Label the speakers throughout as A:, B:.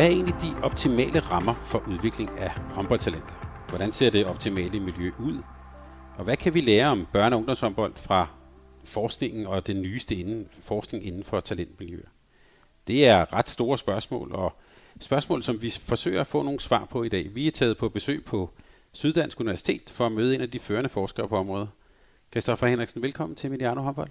A: Hvad er egentlig de optimale rammer for udvikling af håndboldtalenter? Hvordan ser det optimale miljø ud? Og hvad kan vi lære om børne- og ungdomshåndbold fra forskningen og det nyeste inden, forskning inden for talentmiljøer? Det er ret store spørgsmål, og spørgsmål, som vi forsøger at få nogle svar på i dag. Vi er taget på besøg på Syddansk Universitet for at møde en af de førende forskere på området. Christoffer Henriksen, velkommen til Mediano Håndbold.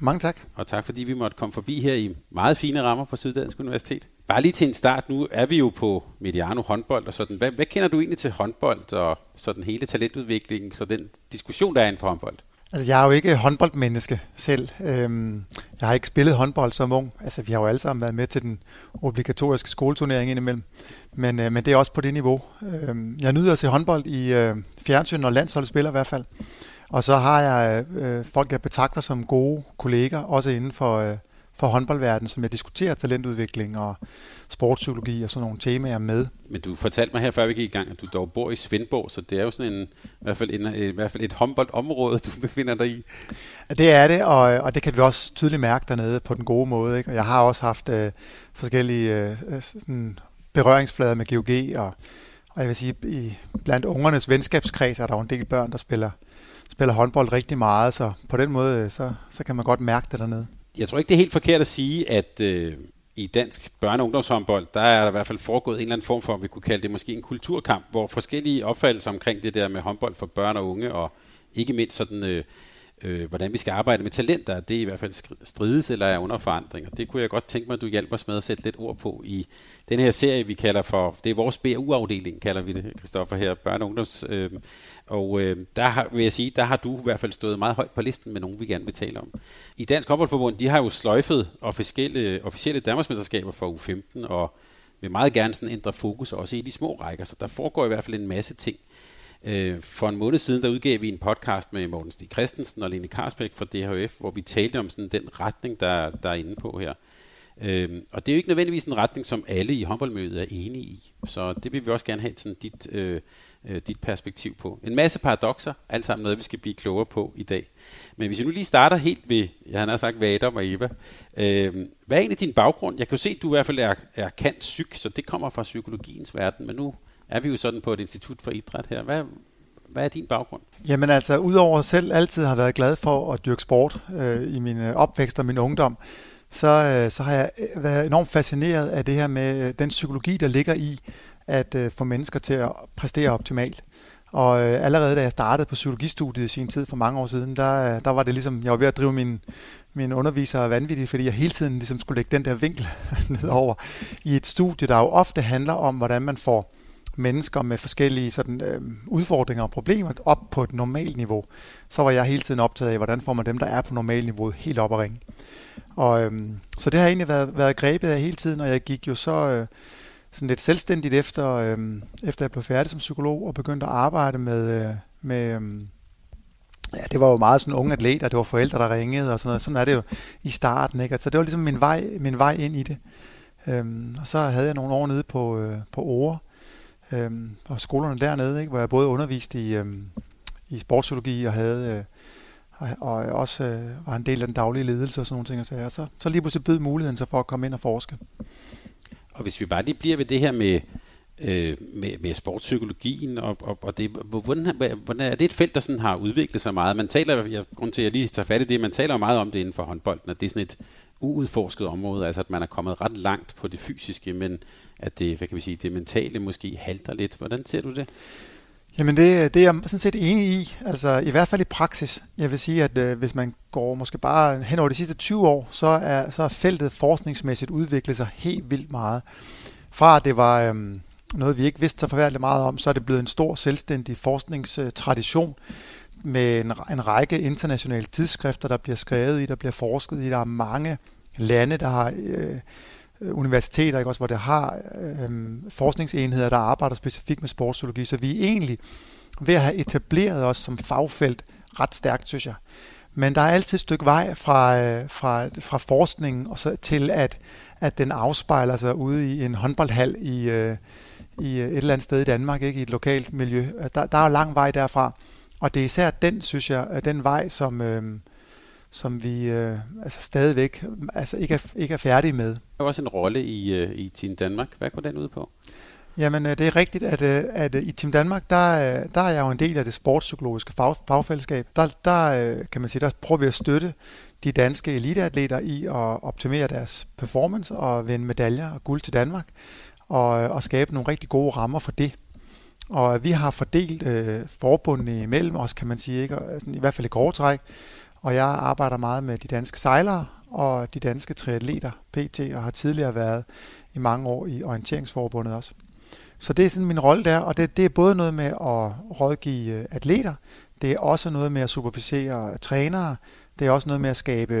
B: Mange tak.
A: Og tak fordi vi måtte komme forbi her i meget fine rammer på Syddansk Universitet. Bare lige til en start, nu er vi jo på Mediano håndbold og sådan. Hvad, hvad kender du egentlig til håndbold og sådan hele talentudviklingen, så den diskussion, der er inden for håndbold?
B: Altså, jeg er jo ikke håndboldmenneske selv. Øhm, jeg har ikke spillet håndbold som ung. Altså, vi har jo alle sammen været med til den obligatoriske skoleturnering indimellem. Men, øh, men det er også på det niveau. Øhm, jeg nyder at se håndbold i øh, fjernsyn, når landsholdet spiller i hvert fald. Og så har jeg øh, øh folk, jeg betragter som gode kolleger, også inden for, øh, for håndboldverdenen, som jeg diskuterer talentudvikling og sportspsykologi og sådan nogle temaer med.
A: Men du fortalte mig her, før vi gik i gang, at du dog bor i Svendborg, så det er jo sådan en, i, hvert fald en, i hvert fald et håndboldområde, du befinder dig i.
B: Det er det, og, og det kan vi også tydeligt mærke dernede på den gode måde. Ikke? Og jeg har også haft øh, forskellige øh, sådan berøringsflader med GOG, og, og jeg vil sige, i, blandt ungernes venskabskreds er der jo en del børn, der spiller spiller håndbold rigtig meget, så på den måde, så, så kan man godt mærke det dernede.
A: Jeg tror ikke, det er helt forkert at sige, at øh, i dansk børne- og ungdomshåndbold, der er der i hvert fald foregået en eller anden form for, vi kunne kalde det måske en kulturkamp, hvor forskellige opfattelser omkring det der med håndbold for børn og unge, og ikke mindst sådan, øh, øh, hvordan vi skal arbejde med talenter, det er i hvert fald strides eller er under forandring. Og det kunne jeg godt tænke mig, at du hjælper os med at sætte lidt ord på i den her serie, vi kalder for, det er vores BU-afdeling, kalder vi det, Kristoffer her, børne- og ungdoms øh, og øh, der har, vil jeg sige, der har du i hvert fald stået meget højt på listen med nogen, vi gerne vil tale om. I Dansk Håndboldforbund, de har jo sløjfet officielle, officielle Danmarksmesterskaber for U15, og vil meget gerne sådan ændre fokus også i de små rækker, så der foregår i hvert fald en masse ting. Øh, for en måned siden, der udgav vi en podcast med Morten Stig Christensen og Lene Karsbæk fra DHF, hvor vi talte om sådan den retning, der, der er inde på her. Øhm, og det er jo ikke nødvendigvis en retning, som alle i håndboldmødet er enige i. Så det vil vi også gerne have sådan dit, øh, øh, dit perspektiv på. En masse paradoxer, alt sammen noget, vi skal blive klogere på i dag. Men hvis vi nu lige starter helt ved, jeg har sagt, hvad Adam og Eva. Øh, hvad er egentlig din baggrund? Jeg kan jo se, at du i hvert fald er, er kant psyk, så det kommer fra psykologiens verden, men nu er vi jo sådan på et institut for idræt her. Hvad, hvad er din baggrund?
B: Jamen altså, udover selv altid har været glad for at dyrke sport øh, i min øh, opvækst og min ungdom, så, øh, så har jeg øh, været enormt fascineret af det her med øh, den psykologi, der ligger i at øh, få mennesker til at præstere optimalt. Og øh, allerede da jeg startede på psykologistudiet i sin tid for mange år siden, der, øh, der var det ligesom, jeg var ved at drive min, min underviser vanvittigt, fordi jeg hele tiden ligesom skulle lægge den der vinkel nedover i et studie, der jo ofte handler om, hvordan man får mennesker med forskellige sådan, øh, udfordringer og problemer op på et normalt niveau, så var jeg hele tiden optaget af, hvordan får man dem, der er på normalt niveau, helt op at ringe. Og, øh, så det har egentlig været, været grebet af hele tiden, og jeg gik jo så øh, sådan lidt selvstændigt efter, øh, efter jeg blev færdig som psykolog og begyndte at arbejde med, øh, med øh, ja, det var jo meget sådan unge atleter, det var forældre, der ringede og sådan noget. Sådan er det jo i starten, ikke? Så det var ligesom min vej, min vej ind i det. Øhm, og så havde jeg nogle år nede på, øh, på Ore, øhm, og skolerne dernede, ikke? hvor jeg både underviste i, øhm, i sportspsykologi og havde... Øh, og, og også øh, var en del af den daglige ledelse og sådan nogle ting. Og så, så, så lige pludselig bød muligheden så for at komme ind og forske.
A: Og hvis vi bare lige bliver ved det her med, øh, med, med sportspsykologien, og, og, og det, hvordan, hvordan er det et felt, der sådan har udviklet sig meget? Man taler, jeg, grund til at jeg lige tager fat i det, man taler meget om det inden for håndbolden, at det er sådan et uudforsket område, altså at man er kommet ret langt på det fysiske, men at det, hvad kan vi sige, det mentale måske halter lidt. Hvordan ser du det?
B: Jamen det, det er jeg sådan set enig i, altså i hvert fald i praksis. Jeg vil sige, at øh, hvis man går måske bare hen over de sidste 20 år, så er, så er feltet forskningsmæssigt udviklet sig helt vildt meget. Fra at det var øh, noget, vi ikke vidste så forfærdeligt meget om, så er det blevet en stor selvstændig forskningstradition med en, en række internationale tidsskrifter, der bliver skrevet i, der bliver forsket i. Der er mange lande, der har øh, Øh, universiteter, ikke også, hvor der har øhm, forskningsenheder, der arbejder specifikt med sportspsykologi. Så vi er egentlig ved at have etableret os som fagfelt ret stærkt, synes jeg. Men der er altid et stykke vej fra, øh, fra, fra forskningen og så til, at, at den afspejler sig ude i en håndboldhal i, øh, i et eller andet sted i Danmark, ikke i et lokalt miljø. Der, der er lang vej derfra. Og det er især den, synes jeg, øh, den vej, som, øh, som vi øh, altså stadigvæk altså ikke, er, ikke er færdige med. Der
A: er også en rolle i, øh, i Team Danmark. Hvad går den ud på?
B: Jamen, øh, det er rigtigt, at, øh, at i Team Danmark, der, der er jeg jo en del af det sportspsykologiske fag, fagfællesskab. Der, der kan man sige, der prøver vi at støtte de danske eliteatleter i at optimere deres performance og vinde medaljer og guld til Danmark og, og skabe nogle rigtig gode rammer for det. Og vi har fordelt øh, forbundene imellem os, kan man sige, ikke? Altså, i hvert fald i grove træk. Og jeg arbejder meget med de danske sejlere og de danske triatleter, PT, og har tidligere været i mange år i Orienteringsforbundet også. Så det er sådan min rolle der, og det, det er både noget med at rådgive øh, atleter, det er også noget med at supervisere trænere, det er også noget med at skabe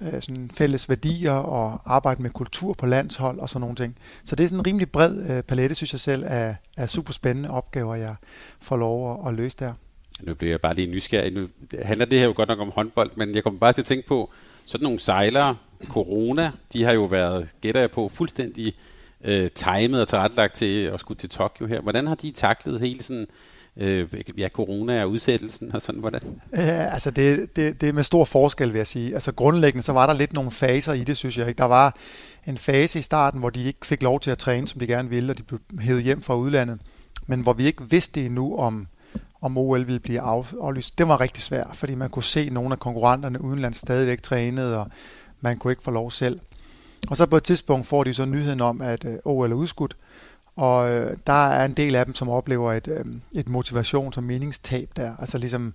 B: øh, sådan fælles værdier og arbejde med kultur på landshold og sådan nogle ting. Så det er sådan en rimelig bred øh, palette, synes jeg selv, af, af super spændende opgaver, jeg får lov at, at løse der.
A: Nu bliver jeg bare lige nysgerrig. Nu handler det her jo godt nok om håndbold, men jeg kommer bare til at tænke på, sådan nogle sejlere, corona, de har jo været, gætter jeg på, fuldstændig øh, timet og tilrettelagt til at skulle til Tokyo her. Hvordan har de taklet hele sådan, øh, ja, corona og udsættelsen og sådan, hvordan?
B: Ja, altså det, det, det er med stor forskel, vil jeg sige. Altså grundlæggende, så var der lidt nogle faser i det, synes jeg. Ikke? Der var en fase i starten, hvor de ikke fik lov til at træne, som de gerne ville, og de blev hævet hjem fra udlandet. Men hvor vi ikke vidste endnu, om om OL ville blive aflyst. Det var rigtig svært, fordi man kunne se nogle af konkurrenterne udenlands stadigvæk trænede, og man kunne ikke få lov selv. Og så på et tidspunkt får de så nyheden om, at øh, OL er udskudt, og øh, der er en del af dem, som oplever et, øh, et motivation som meningstab der. Altså ligesom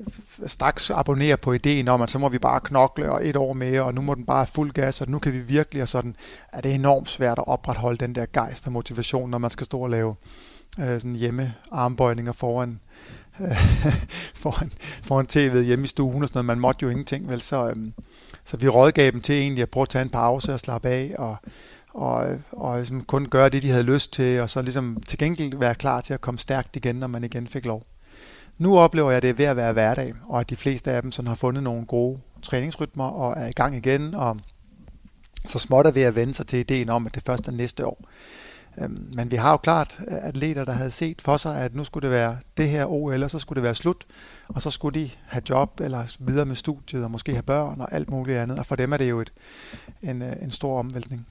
B: øh, straks abonnerer på ideen om, at så må vi bare knokle og et år mere, og nu må den bare fuld gas, og nu kan vi virkelig, og sådan, er det enormt svært at opretholde den der gejst og motivation, når man skal stå og lave øh, sådan hjemme armbøjninger foran, øh, foran, foran tv'et hjemme i stuen og sådan noget. Man måtte jo ingenting, vel? Så, øh, så vi rådgav dem til egentlig at prøve at tage en pause og slappe af, og, og, og ligesom kun gøre det, de havde lyst til, og så ligesom til gengæld være klar til at komme stærkt igen, når man igen fik lov. Nu oplever jeg, at det er ved at være hverdag, og at de fleste af dem sådan har fundet nogle gode træningsrytmer og er i gang igen, og så småt er ved at vende sig til ideen om, at det først er næste år. Øhm, men vi har jo klart øh, atleter, der havde set for sig, at nu skulle det være det her OL, og så skulle det være slut, og så skulle de have job, eller videre med studiet, og måske have børn, og alt muligt andet. Og for dem er det jo et, en, øh, en stor omvæltning.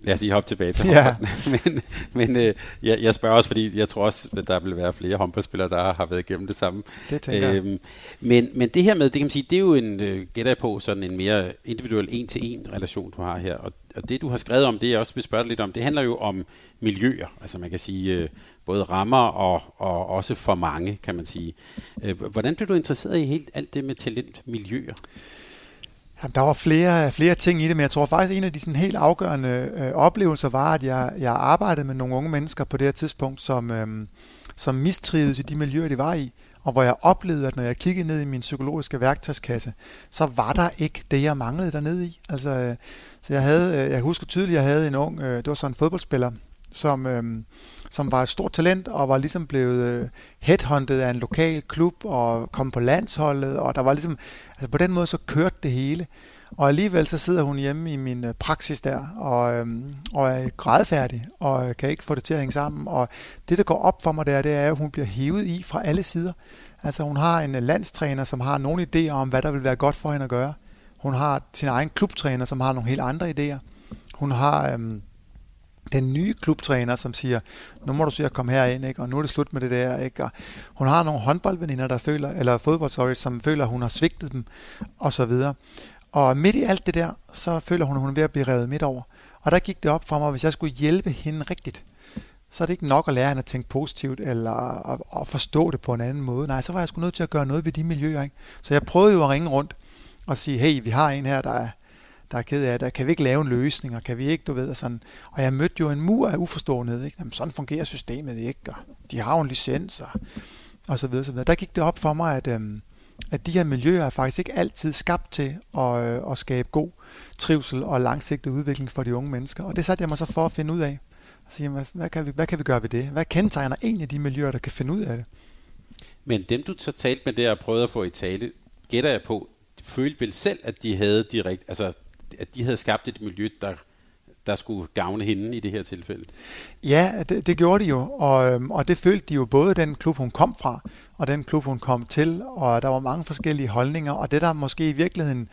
A: Lad os lige hoppe tilbage til ja. men men øh, jeg, jeg spørger også, fordi jeg tror også, at der vil være flere håndboldspillere, der har været igennem det samme.
B: Det tænker øhm,
A: jeg. Men, men det her med, det kan man sige, det er jo en, øh, gætter på, sådan en mere individuel en-til-en relation, du har her. Og, og det, du har skrevet om, det jeg også vil spørge dig lidt om, det handler jo om miljøer. Altså man kan sige, øh, både rammer og, og også for mange, kan man sige. Øh, hvordan blev du interesseret i helt alt det med talentmiljøer?
B: Jamen, der var flere, flere ting i det, men jeg tror faktisk, at en af de sådan helt afgørende øh, oplevelser var, at jeg, jeg arbejdede med nogle unge mennesker på det her tidspunkt, som, øh, som mistrivedes i de miljøer, de var i, og hvor jeg oplevede, at når jeg kiggede ned i min psykologiske værktøjskasse, så var der ikke det, jeg manglede dernede i. Altså, øh, så jeg havde, øh, jeg husker tydeligt, at jeg havde en ung, øh, det var sådan en fodboldspiller, som, øh, som var et stort talent og var ligesom blevet øh, headhunted af en lokal klub og kom på landsholdet, og der var ligesom, altså på den måde så kørte det hele. Og alligevel så sidder hun hjemme i min øh, praksis der, og, øhm, og er grædfærdig, og kan ikke få det til at hænge sammen. Og det, der går op for mig der, det er, at hun bliver hævet i fra alle sider. Altså hun har en øh, landstræner, som har nogle idéer om, hvad der vil være godt for hende at gøre. Hun har sin egen klubtræner, som har nogle helt andre idéer. Hun har øhm, den nye klubtræner, som siger, nu må du se at komme herind, ikke? og nu er det slut med det der. Ikke? Og hun har nogle håndboldveninder, der føler, eller fodbold, sorry, som føler, at hun har svigtet dem, og så videre. Og midt i alt det der, så føler hun, at hun er ved at blive revet midt over. Og der gik det op for mig, hvis jeg skulle hjælpe hende rigtigt, så er det ikke nok at lære hende at tænke positivt, eller at, at forstå det på en anden måde. Nej, så var jeg sgu nødt til at gøre noget ved de miljøer. Ikke? Så jeg prøvede jo at ringe rundt og sige, hey, vi har en her, der er der er ked af det. Kan vi ikke lave en løsning, og kan vi ikke, du ved, sådan. Og jeg mødte jo en mur af uforståenhed, ikke? Jamen, sådan fungerer systemet ikke, og de har jo en licens, og og så videre, så videre. Der gik det op for mig, at, øhm, at de her miljøer er faktisk ikke altid skabt til at, øh, at skabe god trivsel og langsigtet udvikling for de unge mennesker. Og det satte jeg mig så for at finde ud af. Og sige, hvad, hvad, kan vi, hvad kan vi gøre ved det? Hvad kendetegner egentlig de miljøer, der kan finde ud af det?
A: Men dem, du så talte med der og prøvede at få i tale, gætter jeg på, følte vel selv, at de havde direkt, altså, at de havde skabt et miljø, der der skulle gavne hende i det her tilfælde.
B: Ja, det, det gjorde de jo, og, øhm, og det følte de jo både den klub, hun kom fra, og den klub, hun kom til, og der var mange forskellige holdninger, og det der måske i virkeligheden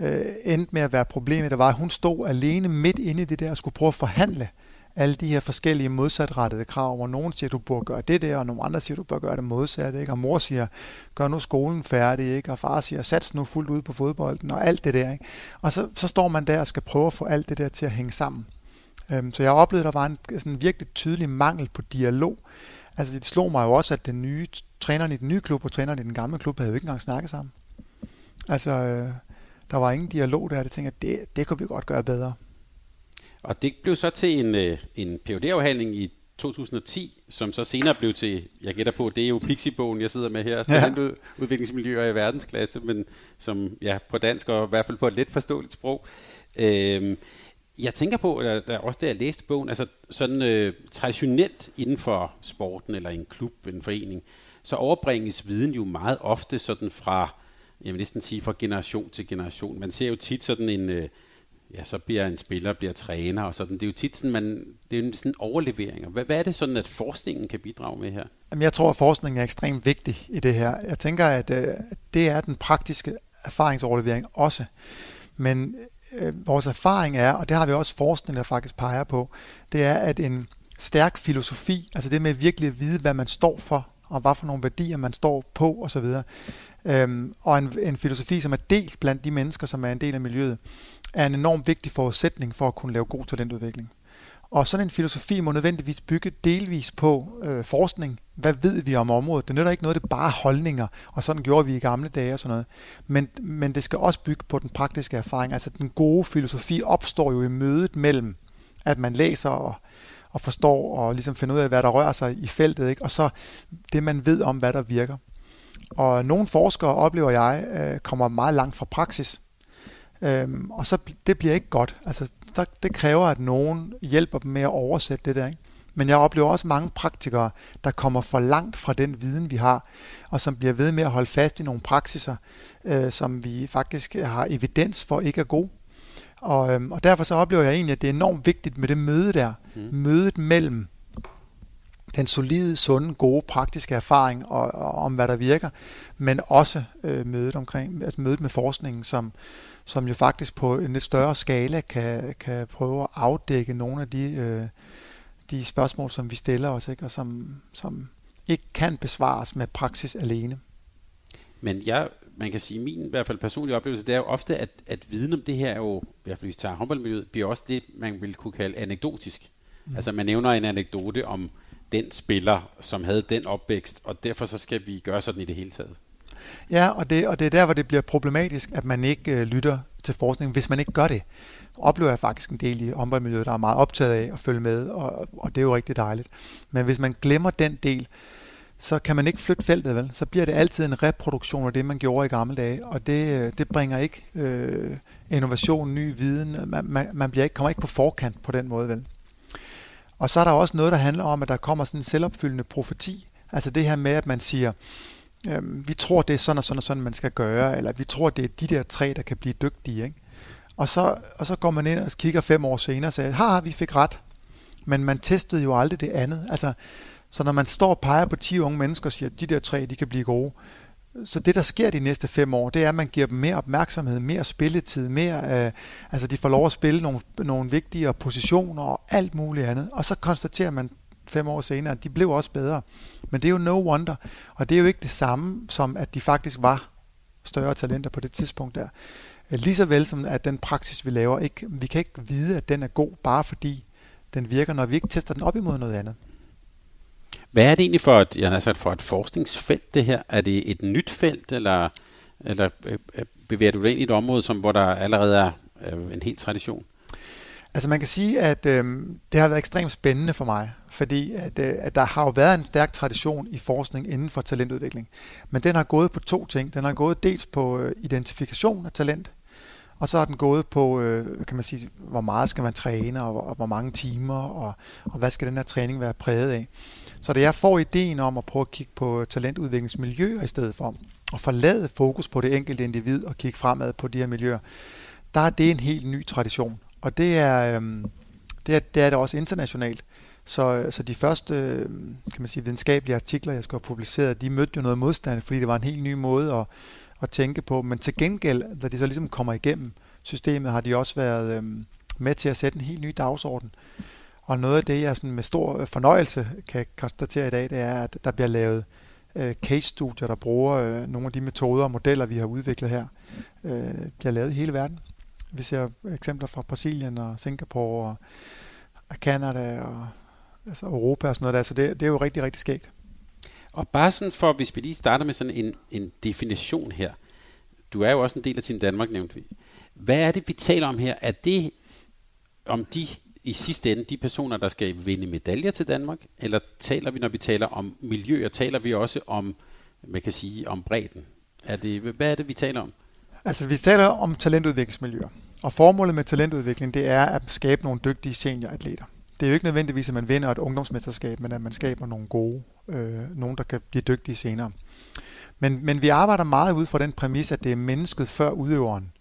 B: øh, endte med at være problemet, det var, at hun stod alene midt inde i det der og skulle prøve at forhandle alle de her forskellige modsatrettede krav, hvor nogen siger, du burde gøre det der, og nogle andre siger, du bør gøre det modsatte, ikke? og mor siger, gør nu skolen færdig, ikke? og far siger, sats nu fuldt ud på fodbolden, og alt det der. Ikke? Og så, så står man der og skal prøve at få alt det der til at hænge sammen. Øhm, så jeg oplevede, at der var en sådan virkelig tydelig mangel på dialog. Altså det slog mig jo også, at den nye træneren i den nye klub og træneren i den gamle klub havde jo ikke engang snakket sammen. Altså, øh, der var ingen dialog der, og jeg tænkte, at det, det kunne vi godt gøre bedre.
A: Og det blev så til en, øh, en phd afhandling i 2010, som så senere blev til, jeg gætter på, det er jo Pixie-bogen, jeg sidder med her, ja. udviklingsmiljøer i verdensklasse, men som ja, på dansk og i hvert fald på et let forståeligt sprog. Øhm, jeg tænker på, at der, også da jeg læste bogen, altså sådan øh, traditionelt inden for sporten eller en klub, en forening, så overbringes viden jo meget ofte sådan fra, jeg vil næsten sige fra generation til generation. Man ser jo tit sådan en, øh, ja, så bliver en spiller bliver træner og sådan. Det er jo tit sådan, man, det er jo sådan overleveringer. Hvad, hvad er det sådan, at forskningen kan bidrage med her?
B: Jamen, jeg tror, at forskningen er ekstremt vigtig i det her. Jeg tænker, at øh, det er den praktiske erfaringsoverlevering også. Men øh, vores erfaring er, og det har vi også forskning, der faktisk peger på, det er, at en stærk filosofi, altså det med virkelig at vide, hvad man står for, og hvad for nogle værdier man står på osv., øhm, og en, en filosofi, som er delt blandt de mennesker, som er en del af miljøet, er en enormt vigtig forudsætning for at kunne lave god talentudvikling. Og sådan en filosofi må nødvendigvis bygge delvis på øh, forskning. Hvad ved vi om området? Det nytter ikke noget, det er bare holdninger, og sådan gjorde vi i gamle dage og sådan noget. Men, men det skal også bygge på den praktiske erfaring. Altså den gode filosofi opstår jo i mødet mellem, at man læser og, og forstår og ligesom finder ud af, hvad der rører sig i feltet, ikke? og så det, man ved om, hvad der virker. Og nogle forskere, oplever jeg, øh, kommer meget langt fra praksis. Øhm, og så det bliver ikke godt. Altså, der, det kræver, at nogen hjælper dem med at oversætte det der. Ikke? Men jeg oplever også mange praktikere, der kommer for langt fra den viden, vi har, og som bliver ved med at holde fast i nogle praksiser, øh, som vi faktisk har evidens for ikke er gode. Og, øhm, og derfor så oplever jeg egentlig, at det er enormt vigtigt med det møde der. Mm. Mødet mellem den solide, sunde, gode, praktiske erfaring og, og om, hvad der virker, men også øh, mødet omkring, altså mødet med forskningen, som, som jo faktisk på en lidt større skala kan, kan prøve at afdække nogle af de, øh, de spørgsmål, som vi stiller os, ikke? og som, som ikke kan besvares med praksis alene.
A: Men jeg, man kan sige, min i hvert fald personlige oplevelse, det er jo ofte, at, at viden om det her er jo, i hvert fald hvis vi tager håndboldmiljøet, bliver også det, man vil kunne kalde anekdotisk. Mm. Altså man nævner en anekdote om den spiller, som havde den opvækst, og derfor så skal vi gøre sådan i det hele taget.
B: Ja, og det, og det er der, hvor det bliver problematisk, at man ikke øh, lytter til forskning, hvis man ikke gør det. Oplever jeg faktisk en del i håndboldmiljøet, der er meget optaget af at følge med, og, og det er jo rigtig dejligt. Men hvis man glemmer den del, så kan man ikke flytte feltet, vel? Så bliver det altid en reproduktion af det, man gjorde i gamle dage, og det, øh, det bringer ikke øh, innovation, ny viden. Man, man, man bliver ikke, kommer ikke på forkant på den måde, vel? Og så er der også noget, der handler om, at der kommer sådan en selvopfyldende profeti. Altså det her med, at man siger, øhm, vi tror, det er sådan og sådan og sådan, man skal gøre, eller vi tror, det er de der tre, der kan blive dygtige. Ikke? Og, så, og så går man ind og kigger fem år senere og siger, har vi fik ret. Men man testede jo aldrig det andet. Altså, så når man står og peger på 10 unge mennesker og siger, at de der tre, de kan blive gode, så det, der sker de næste fem år, det er, at man giver dem mere opmærksomhed, mere spilletid, mere, øh, altså de får lov at spille nogle, nogle vigtigere positioner og alt muligt andet. Og så konstaterer man fem år senere, at de blev også bedre. Men det er jo no wonder, og det er jo ikke det samme som, at de faktisk var større talenter på det tidspunkt der. Øh, lige så vel som, at den praksis, vi laver, ikke, vi kan ikke vide, at den er god, bare fordi den virker, når vi ikke tester den op imod noget andet.
A: Hvad er det egentlig for et, jeg har sagt, for et forskningsfelt, det her? Er det et nyt felt, eller, eller øh, øh, bevæger du dig ind i et område, som, hvor der allerede er en helt tradition?
B: Altså man kan sige, at øh, det har været ekstremt spændende for mig, fordi at, øh, at der har jo været en stærk tradition i forskning inden for talentudvikling. Men den har gået på to ting. Den har gået dels på øh, identifikation af talent, og så har den gået på, øh, kan man sige, hvor meget skal man træne, og, og hvor mange timer, og, og hvad skal den her træning være præget af. Så da jeg får ideen om at prøve at kigge på talentudviklingsmiljøer i stedet for, og forlade fokus på det enkelte individ og kigge fremad på de her miljøer, der er det en helt ny tradition. Og det er, øhm, det er, det er det også internationalt. Så, så de første øhm, kan man sige, videnskabelige artikler, jeg skulle have publiceret, de mødte jo noget modstand, fordi det var en helt ny måde at, at tænke på. Men til gengæld, da de så ligesom kommer igennem systemet, har de også været øhm, med til at sætte en helt ny dagsorden. Og noget af det, jeg sådan med stor øh, fornøjelse kan konstatere i dag, det er, at der bliver lavet øh, case-studier, der bruger øh, nogle af de metoder og modeller, vi har udviklet her, øh, bliver lavet i hele verden. Vi ser eksempler fra Brasilien og Singapore og, og Canada og altså Europa og sådan noget der, så det, det er jo rigtig, rigtig skægt.
A: Og bare sådan for, hvis vi lige starter med sådan en, en definition her. Du er jo også en del af Team Danmark, nævnte vi. Hvad er det, vi taler om her? Er det om de i sidste ende de personer, der skal vinde medaljer til Danmark? Eller taler vi, når vi taler om miljø, og taler vi også om, man kan sige, om bredden? Er det, hvad er det, vi taler om?
B: Altså, vi taler om talentudviklingsmiljøer. Og formålet med talentudvikling, det er at skabe nogle dygtige senioratleter. Det er jo ikke nødvendigvis, at man vinder et ungdomsmesterskab, men at man skaber nogle gode, øh, nogen, der kan blive dygtige senere. Men, men vi arbejder meget ud fra den præmis, at det er mennesket før udøveren.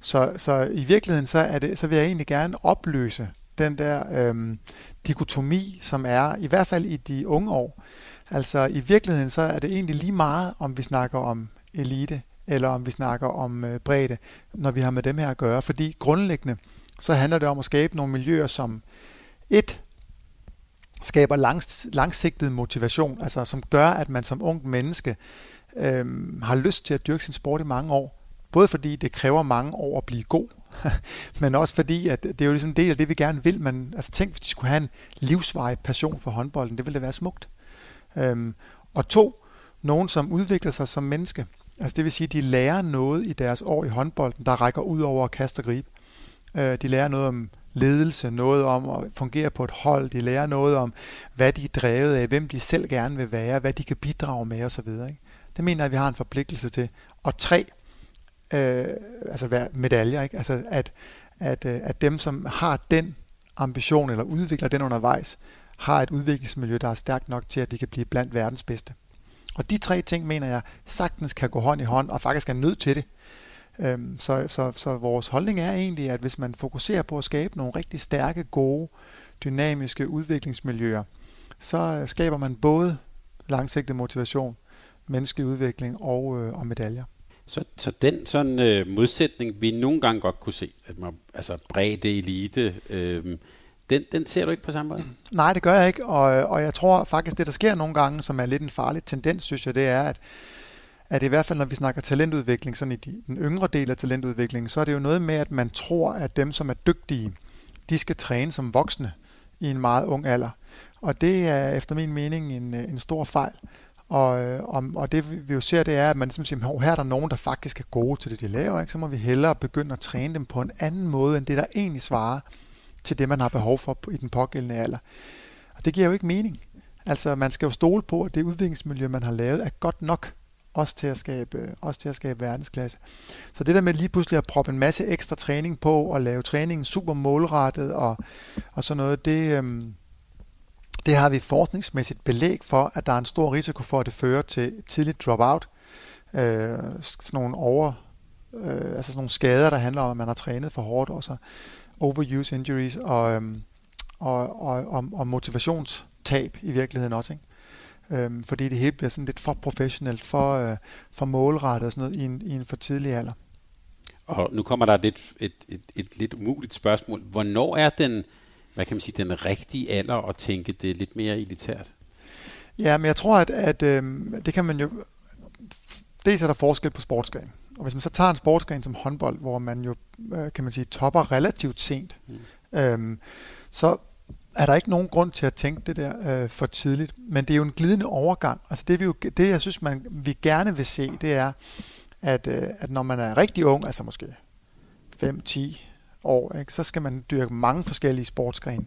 B: Så, så i virkeligheden, så, er det, så vil jeg egentlig gerne opløse den der øhm, dikotomi, som er, i hvert fald i de unge år. Altså i virkeligheden, så er det egentlig lige meget, om vi snakker om elite, eller om vi snakker om øh, bredde, når vi har med dem her at gøre. Fordi grundlæggende, så handler det om at skabe nogle miljøer, som et, skaber langs, langsigtet motivation, altså som gør, at man som ung menneske øh, har lyst til at dyrke sin sport i mange år. Både fordi det kræver mange år at blive god, men også fordi, at det er jo ligesom en del af det, vi gerne vil. Man, altså tænk, hvis de skulle have en livsvarig passion for håndbolden, det ville da være smukt. Øhm, og to, nogen som udvikler sig som menneske. Altså det vil sige, at de lærer noget i deres år i håndbolden, der rækker ud over at kaste og gribe. Øh, de lærer noget om ledelse, noget om at fungere på et hold, de lærer noget om, hvad de er drevet af, hvem de selv gerne vil være, hvad de kan bidrage med osv. Ikke? Det mener jeg, at vi har en forpligtelse til. Og tre, øh, altså medaljer, ikke? Altså at, at, øh, at dem, som har den ambition eller udvikler den undervejs, har et udviklingsmiljø, der er stærkt nok til, at de kan blive blandt verdens bedste. Og de tre ting, mener jeg, sagtens kan gå hånd i hånd, og faktisk er nødt til det. Øhm, så, så, så vores holdning er egentlig, at hvis man fokuserer på at skabe nogle rigtig stærke, gode, dynamiske udviklingsmiljøer, så øh, skaber man både langsigtet motivation, menneskelig udvikling og, øh, og medaljer.
A: Så, så den sådan øh, modsætning, vi nogle gange godt kunne se, at man, altså bredde elite, øh, den, den ser du ikke på samme måde?
B: Nej, det gør jeg ikke, og, og jeg tror faktisk, det der sker nogle gange, som er lidt en farlig tendens, synes jeg, det er, at at i hvert fald når vi snakker talentudvikling, sådan i de, den yngre del af talentudviklingen, så er det jo noget med, at man tror, at dem, som er dygtige, de skal træne som voksne i en meget ung alder. Og det er efter min mening en, en stor fejl. Og, og, og det vi jo ser, det er, at man ligesom siger, her er der nogen, der faktisk er gode til det, de laver, ikke? så må vi hellere begynde at træne dem på en anden måde, end det, der egentlig svarer til det, man har behov for i den pågældende alder. Og det giver jo ikke mening. Altså, man skal jo stole på, at det udviklingsmiljø, man har lavet, er godt nok også til at skabe, også til at skabe verdensklasse. Så det der med lige pludselig at proppe en masse ekstra træning på og lave træningen super målrettet og, og sådan noget, det, øhm, det har vi forskningsmæssigt belæg for, at der er en stor risiko for, at det fører til tidligt dropout. Øh, sådan nogle over, øh, altså sådan nogle skader, der handler om, at man har trænet for hårdt, og så overuse injuries og, øhm, og, og, og, og motivationstab i virkeligheden også. Ikke? Øhm, fordi det hele bliver sådan lidt for professionelt, for, øh, for målrettet og sådan noget i en, i en for tidlig alder.
A: Og nu kommer der et, et, et, et, et lidt umuligt spørgsmål. Hvornår er den, hvad kan man sige, den rigtige alder at tænke det lidt mere elitært?
B: Ja, men jeg tror, at, at øh, det kan man jo... Dels er der forskel på sportsgren. Og hvis man så tager en sportsgren som håndbold, hvor man jo, øh, kan man sige, topper relativt sent, mm. øhm, så er der ikke nogen grund til at tænke det der øh, for tidligt. Men det er jo en glidende overgang. Altså det, vi jo, det jeg synes, man, vi gerne vil se, det er, at, øh, at når man er rigtig ung, altså måske 5, 10, år, ikke? så skal man dyrke mange forskellige sportsgrene.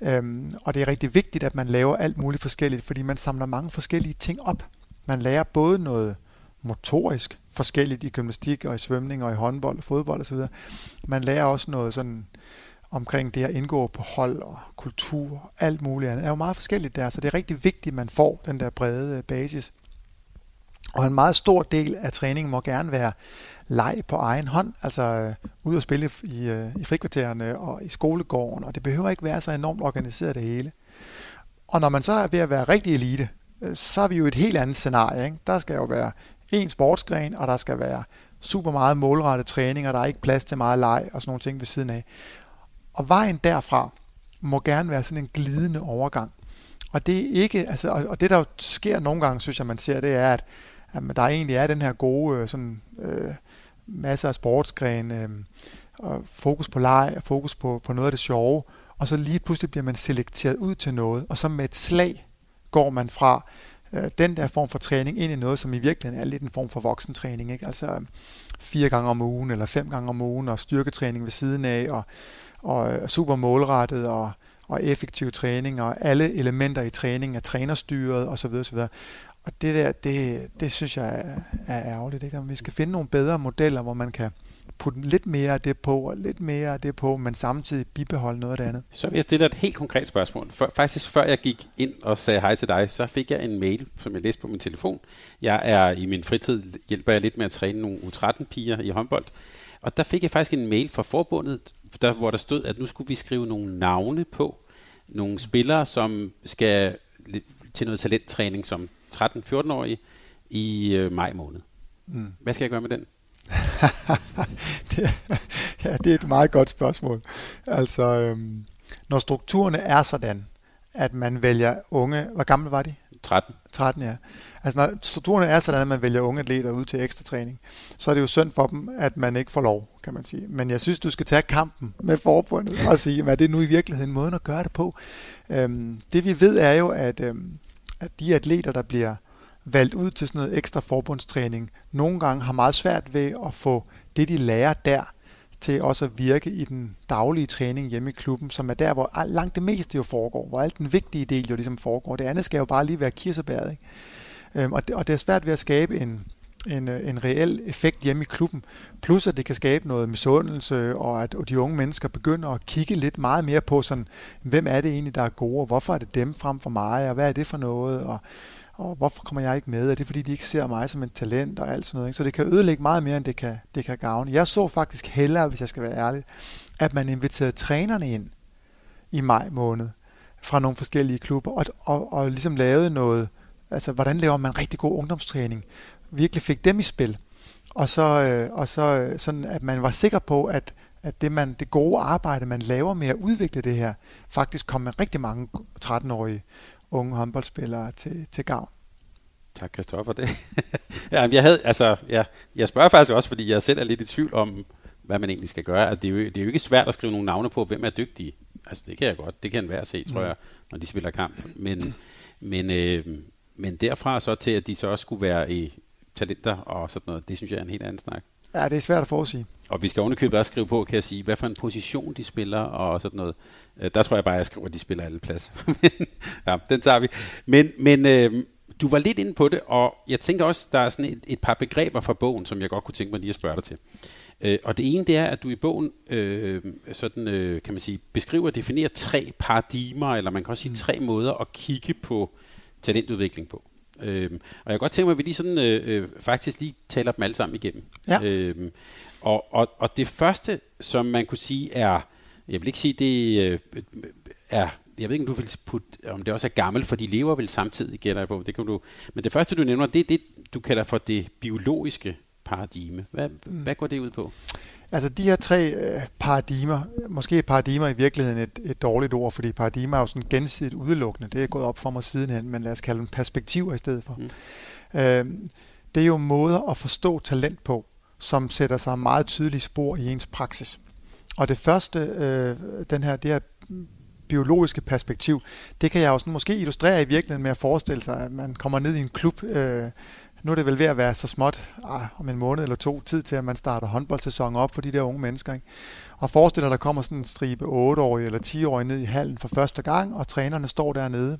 B: Øhm, og det er rigtig vigtigt, at man laver alt muligt forskelligt, fordi man samler mange forskellige ting op. Man lærer både noget motorisk forskelligt i gymnastik og i svømning og i håndbold og fodbold osv. Man lærer også noget sådan omkring det at indgå på hold og kultur og alt muligt andet. Det er jo meget forskelligt der, så det er rigtig vigtigt, at man får den der brede øh, basis. Og en meget stor del af træningen må gerne være leg på egen hånd, altså øh, ud og spille i, øh, i frikvartererne og i skolegården, og det behøver ikke være så enormt organiseret det hele. Og når man så er ved at være rigtig elite, øh, så er vi jo et helt andet scenarie. Ikke? Der skal jo være en sportsgren, og der skal være super meget målrettet træning, og der er ikke plads til meget leg og sådan nogle ting ved siden af. Og vejen derfra må gerne være sådan en glidende overgang. Og det er ikke, altså, og det der jo sker nogle gange, synes jeg, man ser, det er, at, at der egentlig er den her gode øh, sådan, øh, masser af sportsgrene, øh, og fokus på leg, fokus på, på noget af det sjove, og så lige pludselig bliver man selekteret ud til noget, og så med et slag går man fra øh, den der form for træning ind i noget, som i virkeligheden er lidt en form for voksentræning, ikke? altså øh, fire gange om ugen, eller fem gange om ugen, og styrketræning ved siden af, og, og øh, super målrettet, og, og effektiv træning, og alle elementer i træningen er trænerstyret osv. osv. Og det der, det, det synes jeg er, er ærgerligt. Ikke? Vi skal finde nogle bedre modeller, hvor man kan putte lidt mere af det på, og lidt mere af det på, men samtidig bibeholde noget af det andet.
A: Så vil jeg stille et helt konkret spørgsmål. For, faktisk før jeg gik ind og sagde hej til dig, så fik jeg en mail, som jeg læste på min telefon. Jeg er i min fritid, hjælper jeg lidt med at træne nogle U13-piger i håndbold. Og der fik jeg faktisk en mail fra forbundet, der, hvor der stod, at nu skulle vi skrive nogle navne på nogle spillere, som skal til noget talenttræning som 13-14-årige i øh, maj måned. Mm. Hvad skal jeg gøre med den?
B: Det, ja, det er et meget godt spørgsmål. Altså, øhm, når strukturerne er sådan, at man vælger unge... Hvor gammel var de?
A: 13.
B: 13, ja. Altså, når strukturerne er sådan, at man vælger unge atleter ud til ekstra træning, så er det jo synd for dem, at man ikke får lov, kan man sige. Men jeg synes, du skal tage kampen med forbundet og sige, at det er nu i virkeligheden måden at gøre det på. Øhm, det vi ved er jo, at, øhm, at de atleter, der bliver valgt ud til sådan noget ekstra forbundstræning, nogle gange har meget svært ved at få det, de lærer der, til også at virke i den daglige træning hjemme i klubben, som er der, hvor langt det meste jo foregår, hvor alt den vigtige del jo ligesom foregår. Det andet skal jo bare lige være kirsebæret. Ikke? Øhm, og, det, og det er svært ved at skabe en, en, øh, en reel effekt hjemme i klubben. Plus at det kan skabe noget misundelse, og at de unge mennesker begynder at kigge lidt meget mere på, sådan, hvem er det egentlig, der er gode, og hvorfor er det dem frem for mig, og hvad er det for noget, og og hvorfor kommer jeg ikke med? Er det fordi, de ikke ser mig som en talent og alt sådan noget? Ikke? Så det kan ødelægge meget mere, end det kan, det kan gavne. Jeg så faktisk hellere, hvis jeg skal være ærlig, at man inviterede trænerne ind i maj måned fra nogle forskellige klubber, og, og, og ligesom lavede noget, altså hvordan laver man rigtig god ungdomstræning, virkelig fik dem i spil, og så, øh, og så øh, sådan, at man var sikker på, at, at det, man, det gode arbejde, man laver med at udvikle det her, faktisk kom med rigtig mange 13-årige unge håndboldspillere til, til gavn.
A: Tak, Kristoffer. Det. ja, jeg, havde, altså, ja, jeg spørger faktisk også, fordi jeg selv er lidt i tvivl om, hvad man egentlig skal gøre. Altså, det, er jo, det er jo ikke svært at skrive nogle navne på, hvem er dygtige. Altså, det kan jeg godt. Det kan være se, tror mm. jeg, når de spiller kamp. Men, men, øh, men derfra så til, at de så også skulle være i talenter og sådan noget, det synes jeg er en helt anden snak.
B: Ja, det er svært at forudsige.
A: Og vi skal ovenikøbet også skrive på, kan jeg sige, hvad for en position de spiller og sådan noget. Øh, der tror jeg bare, at jeg skriver, at de spiller alle pladser. ja, den tager vi. Men, men øh, du var lidt inde på det, og jeg tænker også, der er sådan et, et par begreber fra bogen, som jeg godt kunne tænke mig lige at spørge dig til. Øh, og det ene, det er, at du i bogen øh, sådan, øh, kan man sige, beskriver og definerer tre paradigmer, eller man kan også sige mm. tre måder at kigge på talentudvikling på. Øhm, og jeg kan godt tænke mig, at vi lige sådan, øh, øh, faktisk lige taler dem alle sammen igennem.
B: Ja. Øhm,
A: og, og, og det første, som man kunne sige er, jeg vil ikke sige, det øh, er, jeg ved ikke, om du vil putte, om det også er gammelt, for de lever vel samtidig, gætter jeg på. Det kan du, men det første, du nævner, det er det, du kalder for det biologiske paradigme. Hvad, mm. hvad går det ud på?
B: Altså de her tre øh, paradigmer, måske paradigmer i virkeligheden et, et dårligt ord, fordi paradigmer er jo sådan gensidigt udelukkende. Det er gået op for mig sidenhen, men lad os kalde dem perspektiver i stedet for. Mm. Øh, det er jo måder at forstå talent på, som sætter sig meget tydelige spor i ens praksis. Og det første, øh, den her, det her biologiske perspektiv, det kan jeg også måske illustrere i virkeligheden med at forestille sig, at man kommer ned i en klub, øh, nu er det vel ved at være så småt ah, om en måned eller to tid til, at man starter håndboldsæsonen op for de der unge mennesker. Ikke? Og forestil dig, at der kommer sådan en stribe 8-årige eller 10-årige ned i hallen for første gang, og trænerne står dernede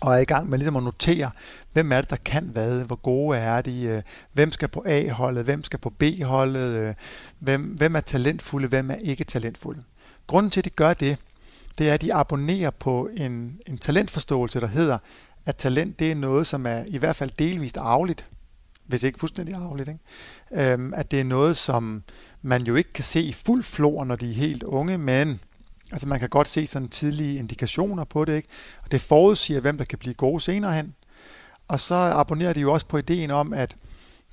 B: og er i gang med ligesom at notere, hvem er det, der kan hvad, hvor gode er de, øh, hvem skal på A-holdet, hvem skal på B-holdet, øh, hvem, hvem er talentfulde, hvem er ikke talentfulde. Grunden til, at de gør det, det er, at de abonnerer på en, en talentforståelse, der hedder, at talent det er noget, som er i hvert fald delvist arveligt, hvis ikke fuldstændig arveligt. Ikke? Øhm, at det er noget, som man jo ikke kan se i fuld flor, når de er helt unge, men altså man kan godt se sådan tidlige indikationer på det. Ikke? Og det forudsiger, hvem der kan blive gode senere hen. Og så abonnerer de jo også på ideen om, at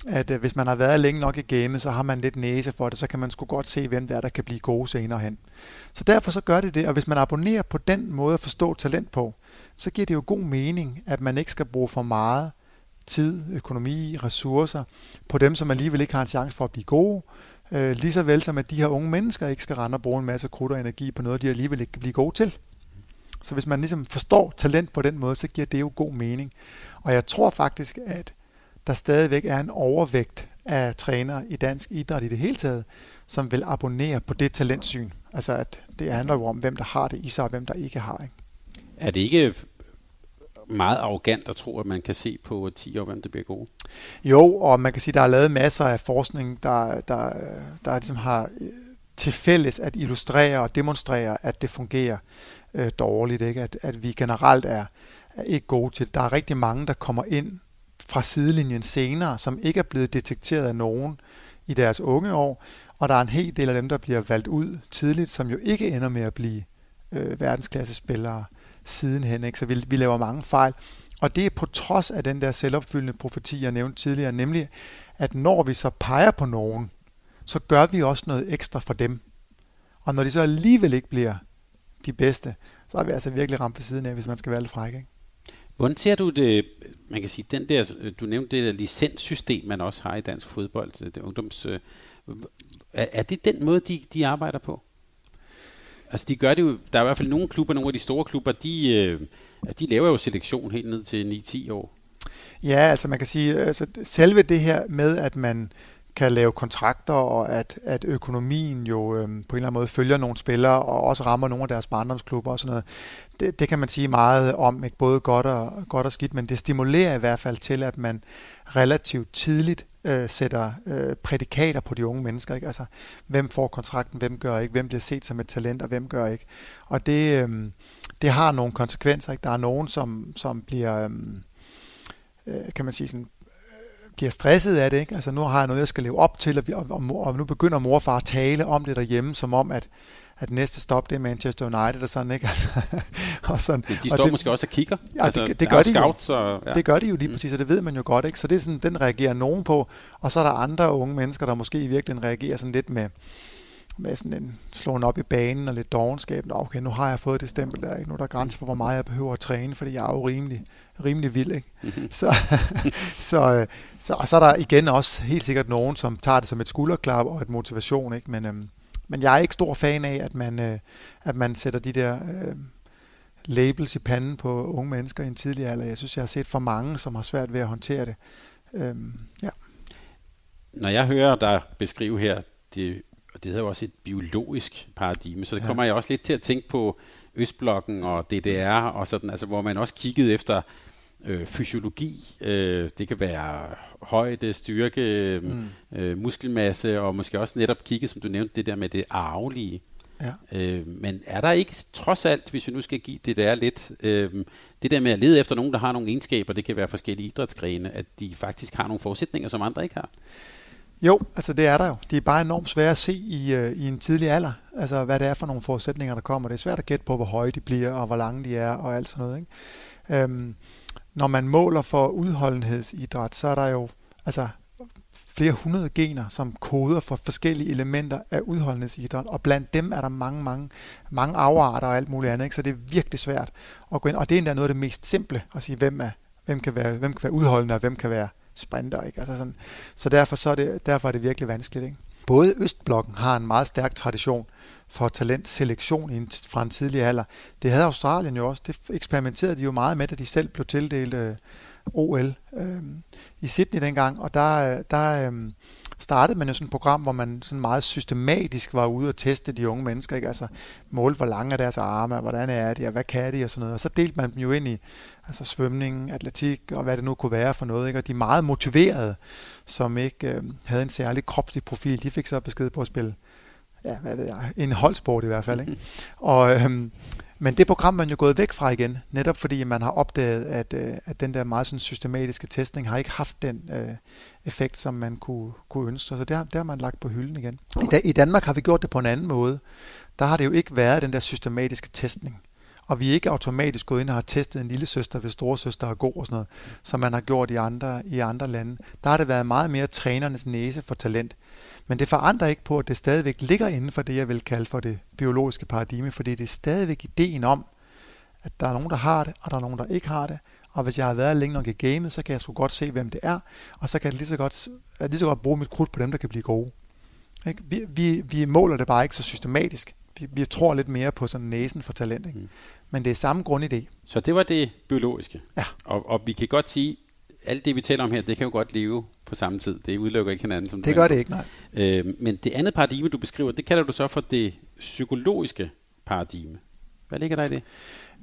B: at øh, hvis man har været længe nok i gamet, så har man lidt næse for det, så kan man sgu godt se, hvem der er, der kan blive gode senere hen. Så derfor så gør det det, og hvis man abonnerer på den måde at forstå talent på, så giver det jo god mening, at man ikke skal bruge for meget tid, økonomi, ressourcer på dem, som alligevel ikke har en chance for at blive gode, øh, lige så vel som at de her unge mennesker ikke skal rende og bruge en masse krudt og energi på noget, de alligevel ikke kan blive gode til. Så hvis man ligesom forstår talent på den måde, så giver det jo god mening. Og jeg tror faktisk, at der stadigvæk er en overvægt af trænere i dansk idræt i det hele taget, som vil abonnere på det talentsyn. Altså at det handler jo om, hvem der har det i sig, og hvem der ikke har. Ikke?
A: Er det ikke meget arrogant at tro, at man kan se på 10 år, hvem det bliver gode?
B: Jo, og man kan sige, at der er lavet masser af forskning, der, der, der ligesom har til fælles at illustrere og demonstrere, at det fungerer øh, dårligt. Ikke? At, at vi generelt er, er ikke gode til det. Der er rigtig mange, der kommer ind fra sidelinjen senere, som ikke er blevet detekteret af nogen i deres unge år, og der er en hel del af dem, der bliver valgt ud tidligt, som jo ikke ender med at blive øh, verdensklassespillere sidenhen. Ikke? Så vi, vi laver mange fejl. Og det er på trods af den der selvopfyldende profeti, jeg nævnte tidligere, nemlig at når vi så peger på nogen, så gør vi også noget ekstra for dem. Og når de så alligevel ikke bliver de bedste, så er vi altså virkelig ramt på siden af, hvis man skal være lidt fræk. Ikke?
A: Hvordan ser du det, man kan sige, den der, øh, du nævnte det der licenssystem, man også har i dansk fodbold, øh, det ungdoms, øh, er, er det den måde, de, de arbejder på? Altså de gør det jo, der er i hvert fald nogle klubber, nogle af de store klubber, de, øh, altså, de laver jo selektion helt ned til 9-10 år.
B: Ja, altså man kan sige, altså selve det her med, at man kan lave kontrakter, og at, at økonomien jo øhm, på en eller anden måde følger nogle spillere, og også rammer nogle af deres barndomsklubber og sådan noget. Det, det kan man sige meget om, ikke både godt og, godt og skidt, men det stimulerer i hvert fald til, at man relativt tidligt øh, sætter øh, prædikater på de unge mennesker. Ikke? Altså, hvem får kontrakten, hvem gør ikke, hvem bliver set som et talent, og hvem gør ikke. Og det, øh, det har nogle konsekvenser. Ikke? Der er nogen, som, som bliver... Øhm, øh, kan man sige sådan, bliver stresset af det. Ikke? Altså nu har jeg noget, jeg skal leve op til, og, vi, og, og, og nu begynder mor og far at tale om det derhjemme, som om, at, at næste stop, det er Manchester United og sådan, ikke? Altså,
A: og sådan. De står og det, måske også og kigger.
B: Ja, altså, det, det, gør de scouts, jo. Og, ja. det gør de jo lige mm. præcis, og det ved man jo godt, ikke? Så det er sådan, den reagerer nogen på, og så er der andre unge mennesker, der måske i virkeligheden reagerer sådan lidt med, med sådan en slåen op i banen og lidt dogenskab. Nå, okay, nu har jeg fået det stempel der, ikke? Nu er der grænser for, hvor meget jeg behøver at træne, fordi jeg er jo rimelig, rimelig vild, ikke? Mm-hmm. Så, så, så, og så er der igen også helt sikkert nogen, som tager det som et skulderklap og et motivation, ikke? Men, øhm, men jeg er ikke stor fan af, at man, øh, at man sætter de der øh, labels i panden på unge mennesker i en tidlig alder. Jeg synes, jeg har set for mange, som har svært ved at håndtere det. Øhm, ja.
A: Når jeg hører dig beskrive her det og det hedder jo også et biologisk paradigme, så det kommer ja. jeg også lidt til at tænke på Østblokken og DDR, og sådan, altså, hvor man også kiggede efter øh, fysiologi. Øh, det kan være højde, styrke, mm. øh, muskelmasse, og måske også netop kigge, som du nævnte, det der med det arvelige. Ja. Øh, men er der ikke trods alt, hvis vi nu skal give det der lidt, øh, det der med at lede efter nogen, der har nogle egenskaber, det kan være forskellige idrætsgrene, at de faktisk har nogle forudsætninger, som andre ikke har?
B: Jo, altså det er der jo. Det er bare enormt svært at se i, øh, i en tidlig alder, altså hvad det er for nogle forudsætninger, der kommer. Det er svært at gætte på, hvor høje de bliver, og hvor lange de er, og alt sådan noget. Ikke? Øhm, når man måler for udholdenhedsidræt, så er der jo altså flere hundrede gener, som koder for forskellige elementer af udholdenhedsidræt, og blandt dem er der mange, mange, mange afarter og alt muligt andet, ikke? så det er virkelig svært at gå ind, og det er endda noget af det mest simple, at sige, hvem, er, hvem, kan, være, hvem kan være udholdende, og hvem kan være sprinter. Ikke? Altså sådan, så derfor, så er det, derfor er det virkelig vanskeligt. Ikke? Både Østblokken har en meget stærk tradition for talentselektion fra en tidlig alder. Det havde Australien jo også. Det eksperimenterede de jo meget med, da de selv blev tildelt øh, OL øh, i Sydney dengang, og der, øh, der øh, startede man jo sådan et program, hvor man sådan meget systematisk var ude og teste de unge mennesker, ikke? altså måle, hvor lange er deres arme, hvordan er de, og hvad kan de, og sådan noget. Og så delte man dem jo ind i altså svømning, atletik, og hvad det nu kunne være for noget. Ikke? Og de meget motiverede, som ikke øh, havde en særlig kropslig profil, de fik så besked på at spille ja, hvad ved jeg, en holdsport i hvert fald. Ikke? Og, øhm, men det program man jo gået væk fra igen, netop fordi man har opdaget, at, øh, at den der meget sådan systematiske testning har ikke haft den øh, effekt, som man kunne, kunne ønske sig. Så det har, det har man lagt på hylden igen. I, da, I Danmark har vi gjort det på en anden måde. Der har det jo ikke været den der systematiske testning. Og vi er ikke automatisk gået ind og har testet en lille søster, hvis storesøster er god og sådan noget, som man har gjort i andre, i andre lande. Der har det været meget mere trænernes næse for talent. Men det forandrer ikke på, at det stadigvæk ligger inden for det, jeg vil kalde for det biologiske paradigme, fordi det er stadigvæk ideen om, at der er nogen, der har det, og der er nogen, der ikke har det. Og hvis jeg har været længe nok i gamet, så kan jeg sgu godt se, hvem det er, og så kan jeg lige så godt, lige så godt bruge mit krudt på dem, der kan blive gode. Ikke? Vi, vi, vi måler det bare ikke så systematisk. Vi, vi tror lidt mere på sådan næsen for talent. Ikke? Mm. Men det er samme grundidé.
A: Så det var det biologiske.
B: Ja.
A: Og, og vi kan godt sige, alt det vi taler om her, det kan jo godt leve på samme tid. Det udelukker ikke hinanden. Som
B: det gør det ikke, nej.
A: Øh, men det andet paradigme, du beskriver, det kalder du så for det psykologiske paradigme. Hvad ligger der i det?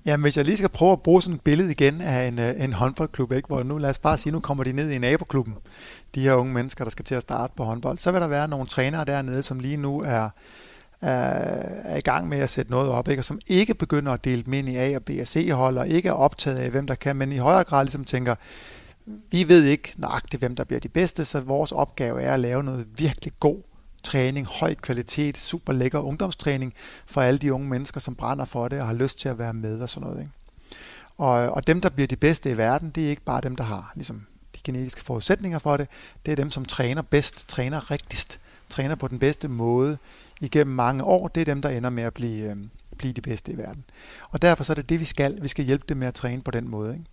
B: Jamen, hvis jeg lige skal prøve at bruge sådan et billede igen af en, øh, en håndboldklub, ikke? hvor nu, lad os bare sige, nu kommer de ned i naboklubben, de her unge mennesker, der skal til at starte på håndbold, så vil der være nogle trænere dernede, som lige nu er, er i gang med at sætte noget op, ikke? og som ikke begynder at dele dem ind i A og B og C hold, og ikke er optaget af, hvem der kan, men i højere grad ligesom tænker, vi ved ikke nøjagtigt, hvem der bliver de bedste, så vores opgave er at lave noget virkelig god træning, høj kvalitet, super lækker ungdomstræning for alle de unge mennesker, som brænder for det og har lyst til at være med og sådan noget. Ikke? Og, og dem, der bliver de bedste i verden, det er ikke bare dem, der har ligesom, de genetiske forudsætninger for det. Det er dem, som træner bedst, træner rigtigst, træner på den bedste måde igennem mange år. Det er dem, der ender med at blive, øh, blive de bedste i verden. Og derfor så er det det, vi skal. Vi skal hjælpe dem med at træne på den måde. Ikke?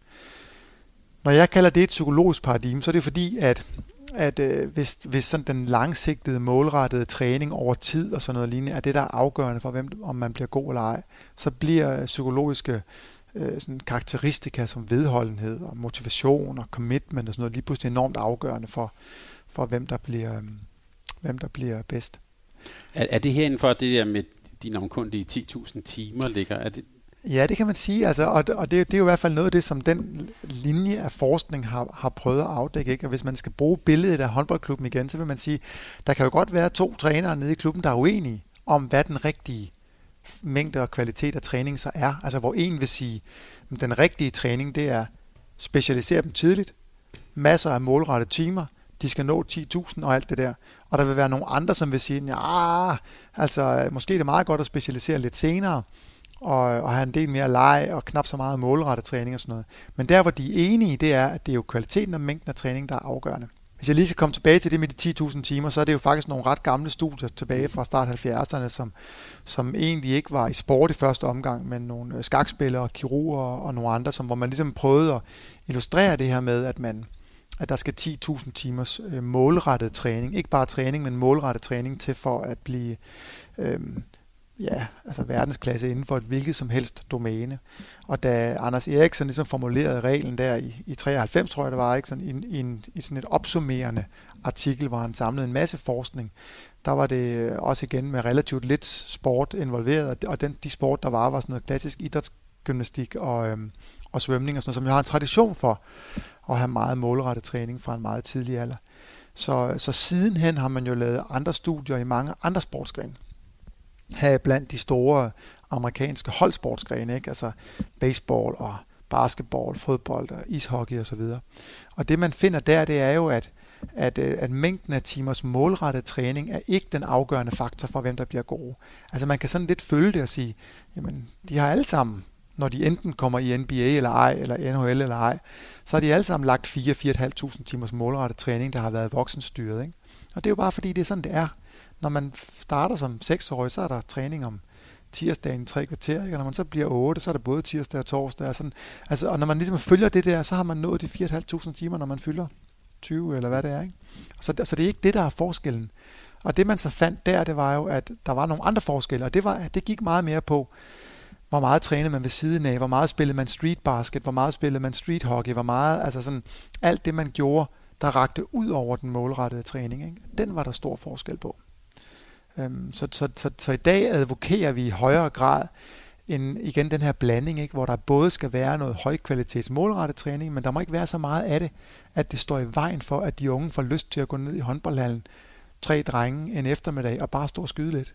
B: Når jeg kalder det et psykologisk paradigme, så er det fordi, at, at øh, hvis, hvis sådan den langsigtede, målrettede træning over tid og sådan noget lignende, er det, der er afgørende for, hvem, om man bliver god eller ej, så bliver øh, psykologiske øh, sådan karakteristika som vedholdenhed og motivation og commitment og sådan noget lige pludselig enormt afgørende for, for hvem, der bliver, øh, hvem der bliver bedst.
A: Er, er det her inden for det der med de navnkundige 10.000 timer ligger? Er det,
B: Ja, det kan man sige, altså, og, og det, det er jo i hvert fald noget af det, som den linje af forskning har, har prøvet at afdække. Ikke? Og hvis man skal bruge billedet af håndboldklubben igen, så vil man sige, der kan jo godt være to trænere nede i klubben, der er uenige om, hvad den rigtige mængde og kvalitet af træning så er. Altså hvor en vil sige, at den rigtige træning, det er specialisere dem tidligt, masser af målrettede timer, de skal nå 10.000 og alt det der. Og der vil være nogle andre, som vil sige, ja, altså måske er det meget godt at specialisere lidt senere, og, og have en del mere leg og knap så meget målrettet træning og sådan noget. Men der, hvor de er enige, det er, at det er jo kvaliteten og mængden af træning, der er afgørende. Hvis jeg lige skal komme tilbage til det med de 10.000 timer, så er det jo faktisk nogle ret gamle studier tilbage fra start 70'erne, som, som egentlig ikke var i sport i første omgang, men nogle øh, skakspillere, kirurger og nogle andre, som, hvor man ligesom prøvede at illustrere det her med, at man at der skal 10.000 timers øh, målrettet træning, ikke bare træning, men målrettet træning til for at blive øh, ja, altså verdensklasse inden for et hvilket som helst domæne. Og da Anders Eriksen ligesom formulerede reglen der i, i 93, tror jeg det var, ikke? Sådan, i, i, en, i sådan et opsummerende artikel, hvor han samlede en masse forskning, der var det øh, også igen med relativt lidt sport involveret, og den, de sport, der var, var sådan noget klassisk idrætsgymnastik og, øhm, og svømning og sådan noget, som jeg har en tradition for at have meget målrettet træning fra en meget tidlig alder. Så, så sidenhen har man jo lavet andre studier i mange andre sportsgrene have blandt de store amerikanske holdsportsgrene, ikke? altså baseball og basketball, fodbold og ishockey osv. Og, og det man finder der, det er jo, at, at, øh, at mængden af timers målrettet træning er ikke den afgørende faktor for, hvem der bliver gode. Altså man kan sådan lidt følge det og sige, jamen de har alle sammen, når de enten kommer i NBA eller ej, eller NHL eller ej, så har de alle sammen lagt 4-4.500 timers målrettet træning, der har været voksenstyret. Ikke? Og det er jo bare fordi, det er sådan, det er når man starter som seksårig, så er der træning om tirsdagen i tre kvarter, ikke? og når man så bliver 8, så er det både tirsdag og torsdag. Og, sådan. Altså, og når man ligesom følger det der, så har man nået de 4.500 timer, når man fylder 20 eller hvad det er. Ikke? Så, så det er ikke det, der er forskellen. Og det man så fandt der, det var jo, at der var nogle andre forskelle, og det, var, det gik meget mere på, hvor meget trænede man ved siden af, hvor meget spillede man street basket, hvor meget spillede man street hockey, hvor meget, altså sådan, alt det man gjorde, der rakte ud over den målrettede træning, ikke? den var der stor forskel på. Øhm, så, så, så, så i dag advokerer vi i højere grad en, igen den her blanding, ikke, hvor der både skal være noget højkvalitets målrettet træning, men der må ikke være så meget af det, at det står i vejen for, at de unge får lyst til at gå ned i håndboldhallen, tre drenge en eftermiddag og bare stå og skyde lidt.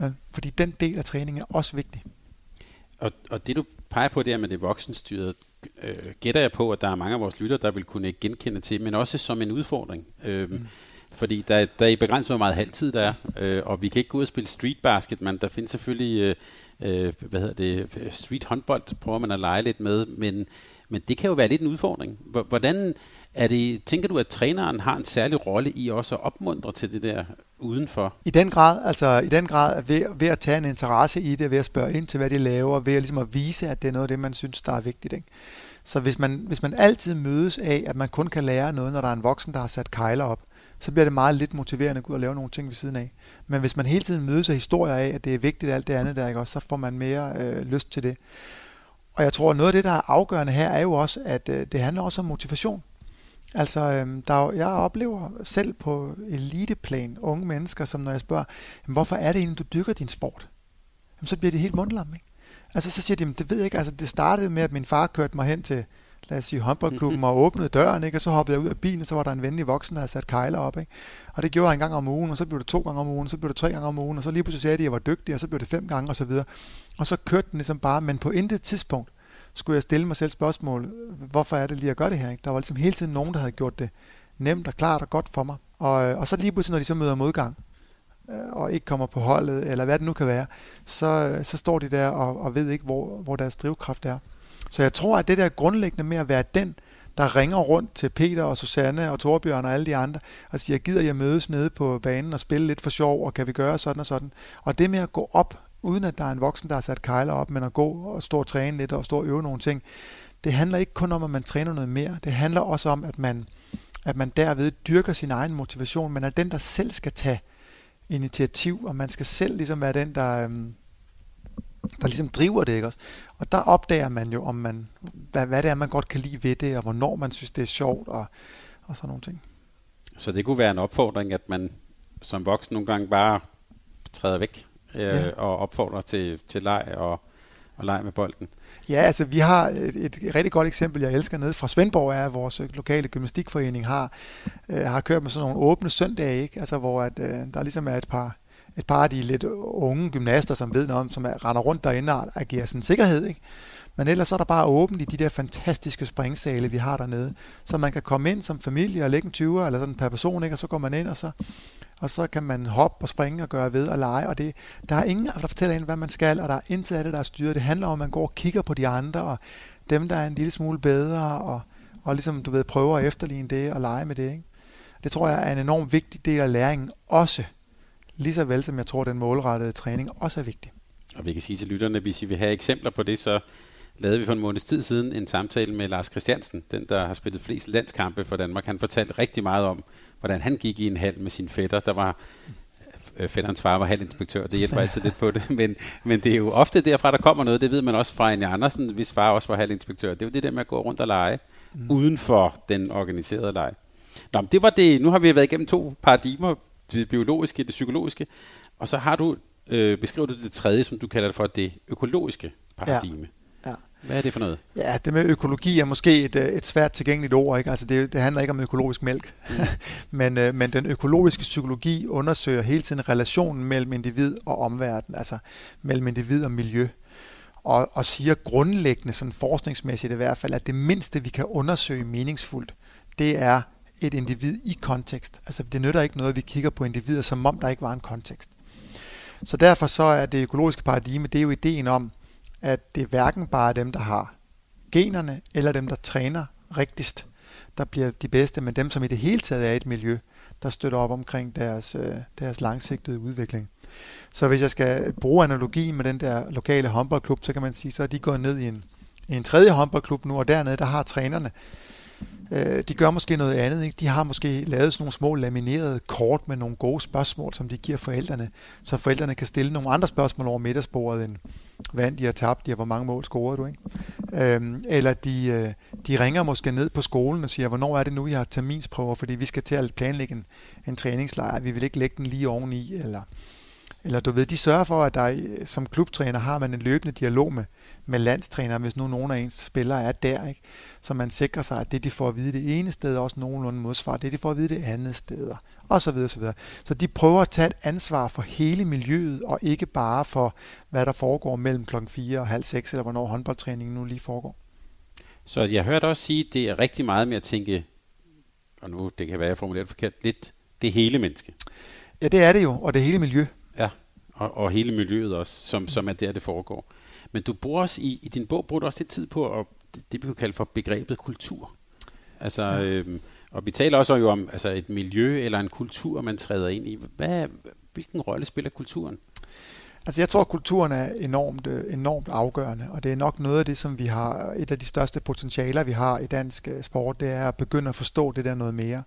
B: Ja, fordi den del af træningen er også vigtig.
A: Og, og det du peger på der med det voksenstyret, øh, gætter jeg på, at der er mange af vores lytter, der vil kunne genkende til, men også som en udfordring. Øh, mm. Fordi der, der er i begrænset, hvor meget halvtid der er, øh, og vi kan ikke gå ud og spille street basket, men der findes selvfølgelig øh, øh, hvad hedder det, street håndbold, prøver man at lege lidt med, men, men det kan jo være lidt en udfordring. Hvordan er det, tænker du, at træneren har en særlig rolle i også at opmuntre til det der udenfor?
B: I den grad, altså i den grad ved, ved at tage en interesse i det, ved at spørge ind til, hvad de laver, ved at, ligesom at vise, at det er noget af det, man synes, der er vigtigt. Ikke? Så hvis man, hvis man altid mødes af, at man kun kan lære noget, når der er en voksen, der har sat kejler op, så bliver det meget lidt motiverende at gå ud og lave nogle ting ved siden af. Men hvis man hele tiden mødes af historier af, at det er vigtigt alt det andet der, ikke, også, så får man mere øh, lyst til det. Og jeg tror, at noget af det, der er afgørende her, er jo også, at øh, det handler også om motivation. Altså, øh, der er, jeg oplever selv på eliteplan unge mennesker, som når jeg spørger, hvorfor er det egentlig, du dykker din sport? Jamen, så bliver det helt mundlam, ikke? Altså, så siger de, det ved jeg ikke. Altså, det startede med, at min far kørte mig hen til, lad os sige, håndboldklubben og åbnede døren, ikke? og så hoppede jeg ud af bilen, og så var der en venlig voksen, der havde sat kejler op. Ikke? Og det gjorde jeg en gang om ugen, og så blev det to gange om ugen, og så blev det tre gange om ugen, og så lige pludselig sagde de, at jeg var dygtig, og så blev det fem gange, og så videre. Og så kørte den ligesom bare, men på intet tidspunkt skulle jeg stille mig selv spørgsmål, hvorfor er det lige at gøre det her? Ikke? Der var ligesom hele tiden nogen, der havde gjort det nemt og klart og godt for mig. Og, og så lige pludselig, når de så møder modgang, øh, og ikke kommer på holdet, eller hvad det nu kan være, så, så står de der og, og ved ikke, hvor, hvor deres drivkraft er. Så jeg tror, at det der grundlæggende med at være den, der ringer rundt til Peter og Susanne og Torbjørn og alle de andre, og siger, gider jeg mødes nede på banen og spille lidt for sjov, og kan vi gøre sådan og sådan. Og det med at gå op, uden at der er en voksen, der har sat kejler op, men at gå og stå og træne lidt og stå og øve nogle ting, det handler ikke kun om, at man træner noget mere. Det handler også om, at man, at man derved dyrker sin egen motivation, men er den, der selv skal tage initiativ, og man skal selv ligesom være den, der, øhm, der ligesom driver det, ikke også? Og der opdager man jo, om man, hvad, hvad det er, man godt kan lide ved det, og hvornår man synes, det er sjovt, og, og sådan nogle ting.
A: Så det kunne være en opfordring, at man som voksen nogle gange bare træder væk øh, ja. og opfordrer til, til leg og, og leg med bolden.
B: Ja, altså vi har et, et rigtig godt eksempel, jeg elsker nede fra Svendborg, er at vores lokale gymnastikforening har, øh, har kørt med sådan nogle åbne søndage, ikke? Altså, hvor at, øh, der ligesom er et par et par af de lidt unge gymnaster, som ved noget om, som er, render rundt derinde og agerer sådan sikkerhed. Ikke? Men ellers så er der bare åbent i de der fantastiske springsale, vi har dernede. Så man kan komme ind som familie og lægge en 20'er eller sådan per person, ikke? og så går man ind, og så, og så kan man hoppe og springe og gøre ved og lege. Og det, der er ingen, der fortæller en, hvad man skal, og der er intet af det, der er styret. Det handler om, at man går og kigger på de andre, og dem, der er en lille smule bedre, og, og ligesom, du ved, prøver at efterligne det og lege med det. Ikke? Det tror jeg er en enorm vigtig del af læringen også lige så vel som jeg tror, den målrettede træning også er vigtig.
A: Og vi kan sige til lytterne, at hvis I vil have eksempler på det, så lavede vi for en måneds tid siden en samtale med Lars Christiansen, den der har spillet flest landskampe for Danmark. Han fortalte rigtig meget om, hvordan han gik i en hal med sin fætter. Der var øh, fætterens far var halvinspektør, det hjælper altid lidt på det, men, men det er jo ofte derfra, der kommer noget, det ved man også fra Anja Andersen, hvis far også var halvinspektør. Det er jo det der med at gå rundt og lege, mm. uden for den organiserede leg. Nå, det var det. Nu har vi været igennem to paradigmer det biologiske, det psykologiske, og så har du øh, beskrevet det, det tredje, som du kalder det for det økologiske paradigme. Ja. Ja. Hvad er det for noget?
B: Ja, det med økologi er måske et, øh, et svært tilgængeligt ord. Ikke? Altså det, det handler ikke om økologisk mælk. Mm. men, øh, men den økologiske psykologi undersøger hele tiden relationen mellem individ og omverden, altså mellem individ og miljø. Og, og siger grundlæggende, sådan forskningsmæssigt i hvert fald, at det mindste, vi kan undersøge meningsfuldt, det er et individ i kontekst. Altså det nytter ikke noget, at vi kigger på individer, som om der ikke var en kontekst. Så derfor så er det økologiske paradigme, det er jo ideen om, at det er hverken bare dem, der har generne, eller dem, der træner rigtigst, der bliver de bedste, men dem, som i det hele taget er et miljø, der støtter op omkring deres, øh, deres langsigtede udvikling. Så hvis jeg skal bruge analogi med den der lokale håndboldklub, så kan man sige, så er de gået ned i en, i en tredje håndboldklub nu, og dernede, der har trænerne Øh, de gør måske noget andet. Ikke? De har måske lavet sådan nogle små laminerede kort med nogle gode spørgsmål, som de giver forældrene, så forældrene kan stille nogle andre spørgsmål over middagsbordet end, hvad de har tabt, de har hvor mange mål scorede du, ikke? Øhm, eller de, øh, de ringer måske ned på skolen og siger, hvornår er det nu, jeg har terminsprøver, fordi vi skal til at planlægge en, en træningslejr, vi vil ikke lægge den lige oveni, eller, eller du ved, de sørger for, at der som klubtræner har man en løbende dialog med, med landstræner, hvis nu nogen af ens spillere er der, ikke? så man sikrer sig, at det, de får at vide det ene sted, også nogenlunde modsvar, det, de får at vide det andet sted, og så videre, så videre. Så de prøver at tage et ansvar for hele miljøet, og ikke bare for, hvad der foregår mellem klokken 4 og halv 6, eller hvornår håndboldtræningen nu lige foregår.
A: Så jeg hørte også sige, at det er rigtig meget med at tænke, og nu det kan være, jeg formuleret forkert, lidt det hele menneske.
B: Ja, det er det jo, og det hele miljø.
A: Ja, og, og hele miljøet også, som, som er der, det foregår. Men du bruger også i, i din bog bruger du også lidt tid på at, det, det vi kan kalde for begrebet kultur. Altså, ja. øhm, og vi taler også jo om altså et miljø eller en kultur, man træder ind i. Hvad, hvilken rolle spiller kulturen?
B: Altså jeg tror, at kulturen er enormt, øh, enormt afgørende, og det er nok noget af det, som vi har, et af de største potentialer, vi har i dansk øh, sport, det er at begynde at forstå det der noget mere.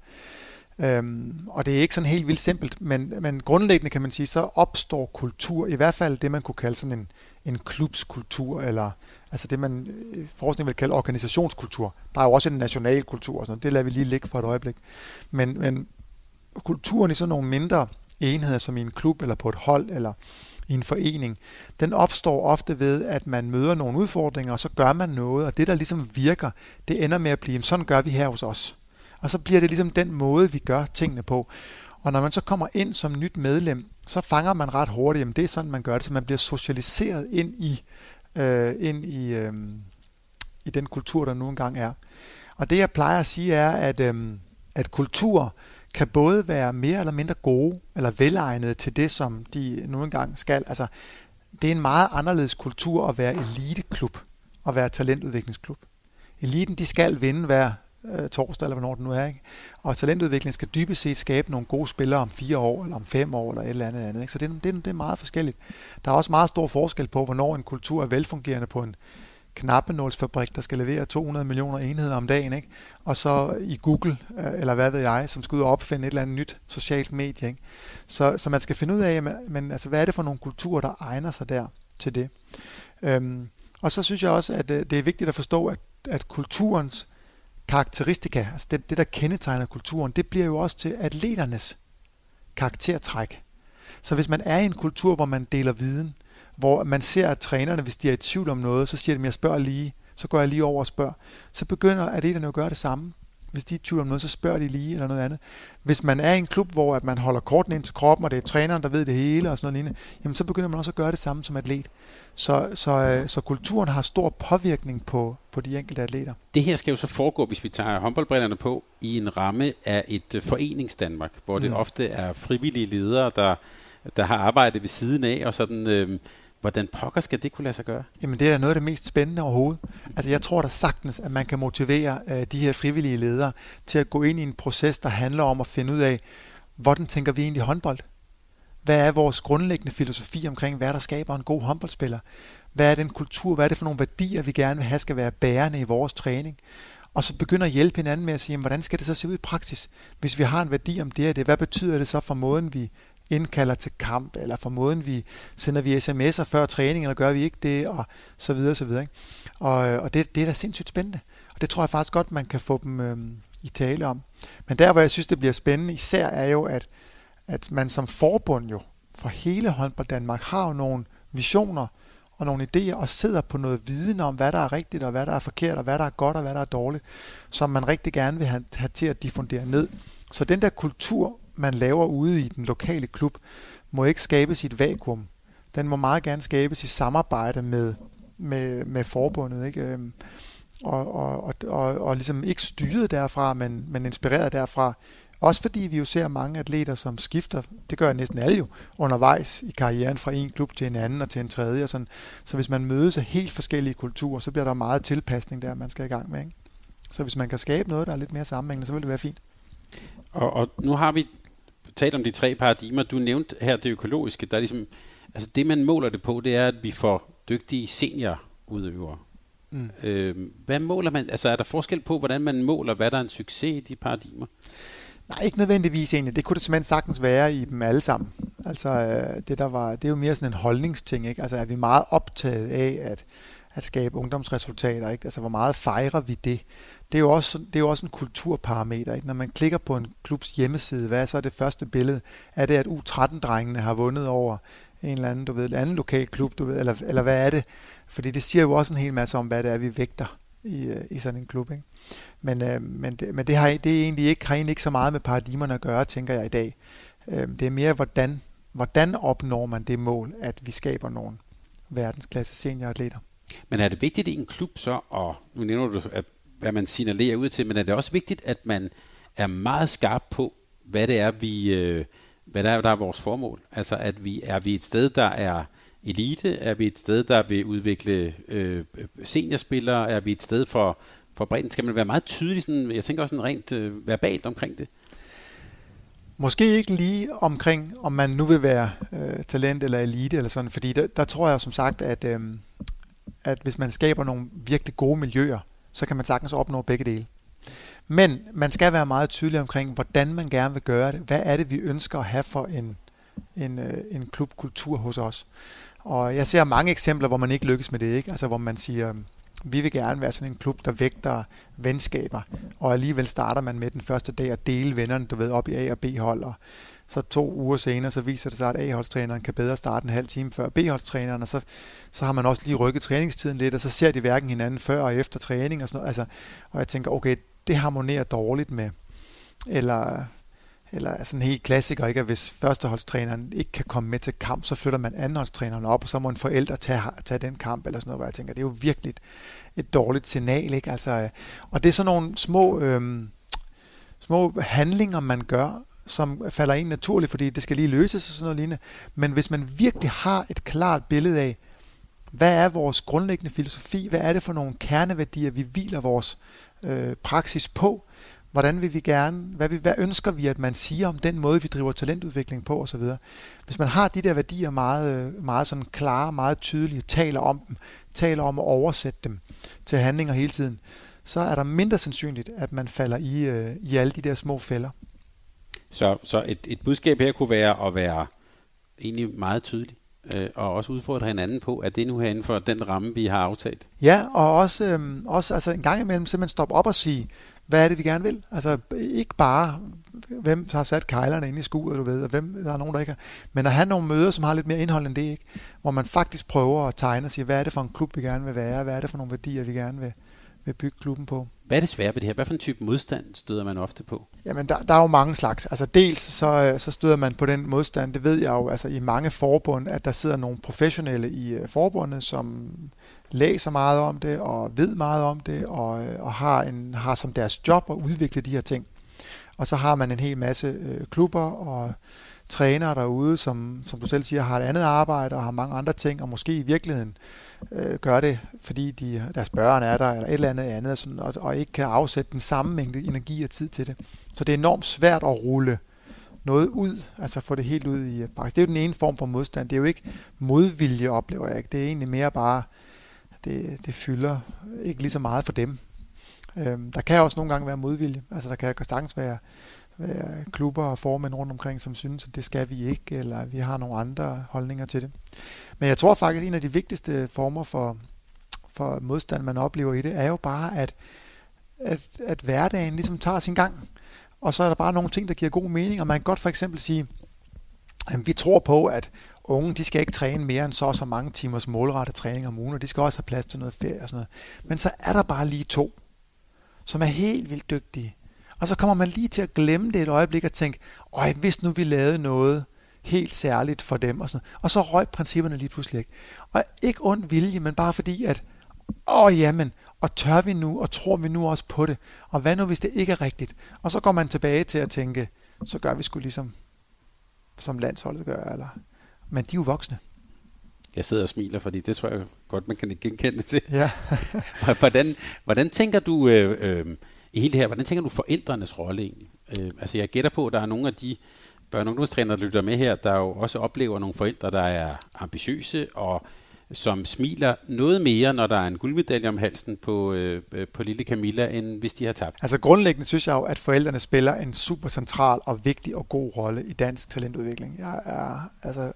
B: Øhm, og det er ikke sådan helt vildt simpelt, men, men grundlæggende kan man sige, så opstår kultur, i hvert fald det, man kunne kalde sådan en, en klubskultur, eller altså det, man øh, forskning vil kalde organisationskultur. Der er jo også en national kultur, og sådan noget. det lader vi lige ligge for et øjeblik. Men, men kulturen i sådan nogle mindre enheder, som i en klub, eller på et hold, eller i en forening, den opstår ofte ved, at man møder nogle udfordringer, og så gør man noget, og det, der ligesom virker, det ender med at blive, sådan gør vi her hos os. Og så bliver det ligesom den måde, vi gør tingene på. Og når man så kommer ind som nyt medlem, så fanger man ret hurtigt, at det er sådan, man gør det, så man bliver socialiseret ind i, øh, ind i, øh, i den kultur, der nu engang er. Og det jeg plejer at sige er, at, øh, at kultur kan både være mere eller mindre gode, eller velegnede til det, som de nu engang skal. Altså, det er en meget anderledes kultur at være eliteklub og være talentudviklingsklub. Eliten, de skal vinde hver øh, torsdag, eller hvornår det nu er. Ikke? Og talentudvikling skal dybest set skabe nogle gode spillere om fire år, eller om fem år, eller et eller andet andet. Ikke? Så det, det, det er meget forskelligt. Der er også meget stor forskel på, hvornår en kultur er velfungerende på en knappenålsfabrik, der skal levere 200 millioner enheder om dagen, ikke? og så i Google, øh, eller hvad ved jeg, som skal ud og opfinde et eller andet nyt socialt medie. Ikke? Så, så man skal finde ud af, men, altså, hvad er det for nogle kulturer, der egner sig der til det. Øhm, og så synes jeg også, at øh, det er vigtigt at forstå, at, at kulturens karakteristika, altså det, det, der kendetegner kulturen, det bliver jo også til atleternes karaktertræk. Så hvis man er i en kultur, hvor man deler viden, hvor man ser, at trænerne, hvis de er i tvivl om noget, så siger de, at jeg spørger lige, så går jeg lige over og spørger. Så begynder atleterne at gøre det samme. Hvis de er i tvivl om noget, så spørger de lige eller noget andet. Hvis man er i en klub, hvor at man holder korten ind til kroppen, og det er træneren, der ved det hele og sådan noget lignende, jamen så begynder man også at gøre det samme som atlet. Så, så, øh, så kulturen har stor påvirkning på, på de enkelte atleter.
A: Det her skal jo så foregå, hvis vi tager håndboldbrillerne på, i en ramme af et øh, foreningsdanmark, hvor det mm. ofte er frivillige ledere, der, der har arbejdet ved siden af, og sådan... Øh, Hvordan pokker skal det kunne lade sig gøre?
B: Jamen det er noget af det mest spændende overhovedet. Altså jeg tror da sagtens, at man kan motivere øh, de her frivillige ledere til at gå ind i en proces, der handler om at finde ud af, hvordan tænker vi egentlig håndbold? Hvad er vores grundlæggende filosofi omkring, hvad der skaber en god håndboldspiller? Hvad er den kultur? Hvad er det for nogle værdier, vi gerne vil have skal være bærende i vores træning? Og så begynder at hjælpe hinanden med at sige, jamen, hvordan skal det så se ud i praksis? Hvis vi har en værdi om det og det, hvad betyder det så for måden, vi indkalder til kamp, eller for måden vi sender vi sms'er før træning, eller gør vi ikke det, og så videre, så videre. Ikke? Og, og det, det er da sindssygt spændende. Og det tror jeg faktisk godt, man kan få dem øh, i tale om. Men der, hvor jeg synes, det bliver spændende især, er jo, at, at man som forbund jo, for hele håndbold Danmark, har jo nogle visioner og nogle idéer, og sidder på noget viden om, hvad der er rigtigt, og hvad der er forkert, og hvad der er godt, og hvad der er dårligt, som man rigtig gerne vil have, have til at diffundere ned. Så den der kultur man laver ude i den lokale klub, må ikke skabes i et vakuum. Den må meget gerne skabes i samarbejde med, med, med forbundet. Ikke? Øhm, og, og, og, og, og ligesom ikke styret derfra, men, men inspireret derfra. Også fordi vi jo ser mange atleter, som skifter, det gør næsten alle jo, undervejs i karrieren fra en klub til en anden og til en tredje. Og sådan. Så hvis man mødes af helt forskellige kulturer, så bliver der meget tilpasning der, man skal i gang med. Ikke? Så hvis man kan skabe noget, der er lidt mere sammenhængende, så vil det være fint.
A: Og, og nu har vi talt om de tre paradigmer. Du nævnte her det økologiske. Der er ligesom, altså det, man måler det på, det er, at vi får dygtige seniorudøvere. Mm. Øh, hvad måler man? Altså er der forskel på, hvordan man måler, hvad der er en succes i de paradigmer?
B: Nej, ikke nødvendigvis egentlig. Det kunne det simpelthen sagtens være i dem alle sammen. Altså, øh, det, der var, det er jo mere sådan en holdningsting. Ikke? Altså, er vi meget optaget af at, at skabe ungdomsresultater? Ikke? Altså, hvor meget fejrer vi det? Det er jo også, det er jo også en kulturparameter. Ikke? Når man klikker på en klubs hjemmeside, hvad er så det første billede? Er det, at U13-drengene har vundet over en eller anden, du ved, en anden lokal klub, du ved, eller, eller hvad er det? Fordi det siger jo også en hel masse om, hvad det er, vi vægter i, øh, i sådan en klub. Ikke? Men, øh, men, det, men det, har, det er egentlig ikke, har egentlig ikke så meget med paradigmerne at gøre, tænker jeg i dag. Øh, det er mere, hvordan, hvordan opnår man det mål, at vi skaber nogle verdensklasse senioratleter.
A: Men er det vigtigt i en klub så, og nu nævner du, at, hvad man signalerer ud til, men er det også vigtigt, at man er meget skarp på, hvad det er, vi, øh, hvad der er, der er vores formål? Altså, at vi er vi et sted, der er elite? Er vi et sted, der vil udvikle øh, seniorspillere? Er vi et sted for, for bredden? Skal man være meget tydelig, sådan, jeg tænker også sådan rent øh, verbalt omkring det?
B: Måske ikke lige omkring, om man nu vil være øh, talent eller elite eller sådan, fordi der, der tror jeg som sagt, at, øh, at hvis man skaber nogle virkelig gode miljøer, så kan man sagtens opnå begge dele. Men man skal være meget tydelig omkring, hvordan man gerne vil gøre det. Hvad er det, vi ønsker at have for en, en, øh, en klubkultur hos os? Og jeg ser mange eksempler, hvor man ikke lykkes med det, ikke? Altså hvor man siger, øhm, vi vil gerne være sådan en klub, der vægter venskaber, og alligevel starter man med den første dag at dele vennerne, du ved, op i A- og B-hold, og så to uger senere, så viser det sig, at A-holdstræneren kan bedre starte en halv time før B-holdstræneren, og så, så har man også lige rykket træningstiden lidt, og så ser de hverken hinanden før og efter træning og sådan noget. Altså, og jeg tænker, okay, det harmonerer dårligt med, eller eller sådan en helt klassiker, ikke? at hvis førsteholdstræneren ikke kan komme med til kamp, så flytter man andenholdstræneren op, og så må en forælder tage, tage den kamp, eller sådan noget, hvor jeg tænker, det er jo virkelig et, dårligt signal. Ikke? Altså, øh, og det er sådan nogle små, øhm, små handlinger, man gør, som falder ind naturligt, fordi det skal lige løses og sådan noget lignende. Men hvis man virkelig har et klart billede af, hvad er vores grundlæggende filosofi, hvad er det for nogle kerneværdier, vi hviler vores øh, praksis på, Hvordan vil vi gerne, hvad, vi, hvad ønsker vi, at man siger om den måde, vi driver talentudvikling på osv. Hvis man har de der værdier meget, øh, meget sådan klare, meget tydelige, taler om dem, taler om at oversætte dem til handlinger hele tiden, så er der mindre sandsynligt, at man falder i, øh, i alle de der små fælder.
A: Så, så et, et budskab her kunne være at være egentlig meget tydelig øh, og også udfordre hinanden på, at det nu her inden for den ramme, vi har aftalt.
B: Ja, og også, øh, også altså en gang imellem simpelthen stoppe op og sige, hvad er det, vi gerne vil? Altså ikke bare, hvem har sat kejlerne ind i skuret, du ved, og hvem der er nogen, der ikke har. Men at have nogle møder, som har lidt mere indhold end det, ikke? hvor man faktisk prøver at tegne og sige, hvad er det for en klub, vi gerne vil være? Hvad er det for nogle værdier, vi gerne vil, vil bygge klubben på?
A: Hvad er det svære ved det her? Hvad for en type modstand støder man ofte på?
B: Jamen, der, der er jo mange slags. Altså dels så, øh, så støder man på den modstand, det ved jeg jo, altså i mange forbund, at der sidder nogle professionelle i øh, forbundet, som læser meget om det og ved meget om det og, øh, og har, en, har som deres job at udvikle de her ting. Og så har man en hel masse øh, klubber og trænere derude, som, som du selv siger, har et andet arbejde og har mange andre ting, og måske i virkeligheden øh, Øh, gør det, fordi de, deres børn er der, eller et eller andet andet, sådan, og, og ikke kan afsætte den samme mængde energi og tid til det. Så det er enormt svært at rulle noget ud, altså få det helt ud i øh, praksis. Det er jo den ene form for modstand. Det er jo ikke modvilje, oplever jeg ikke. Det er egentlig mere bare det, det fylder ikke lige så meget for dem. Øhm, der kan også nogle gange være modvilje. Altså der kan sagtens være klubber og formænd rundt omkring, som synes, at det skal vi ikke, eller vi har nogle andre holdninger til det. Men jeg tror faktisk, at en af de vigtigste former for, for modstand, man oplever i det, er jo bare, at, at, at hverdagen ligesom tager sin gang. Og så er der bare nogle ting, der giver god mening, og man kan godt for eksempel sige, at vi tror på, at unge, de skal ikke træne mere end så og så mange timers målrettet træning om ugen, og de skal også have plads til noget ferie og sådan noget. Men så er der bare lige to, som er helt vildt dygtige. Og så kommer man lige til at glemme det et øjeblik og tænke, øj, hvis nu vi lavede noget helt særligt for dem, og, sådan noget. og så røg principperne lige pludselig ikke. Og ikke ond vilje, men bare fordi, at, åh jamen, og tør vi nu, og tror vi nu også på det, og hvad nu, hvis det ikke er rigtigt? Og så går man tilbage til at tænke, så gør vi sgu ligesom, som landsholdet gør, eller men de er jo voksne.
A: Jeg sidder og smiler, fordi det tror jeg godt, man kan genkende til.
B: Ja.
A: hvordan, hvordan tænker du øh, øh, i hele det her, hvordan tænker du forældrenes rolle egentlig? Øh, altså jeg gætter på, at der er nogle af de børn- og ungdomstrænere, der lytter med her, der jo også oplever nogle forældre, der er ambitiøse og som smiler noget mere, når der er en guldmedalje om halsen på, øh, øh, på lille Camilla, end hvis de har tabt.
B: Altså grundlæggende synes jeg jo, at forældrene spiller en super central og vigtig og god rolle i dansk talentudvikling. Jeg er altså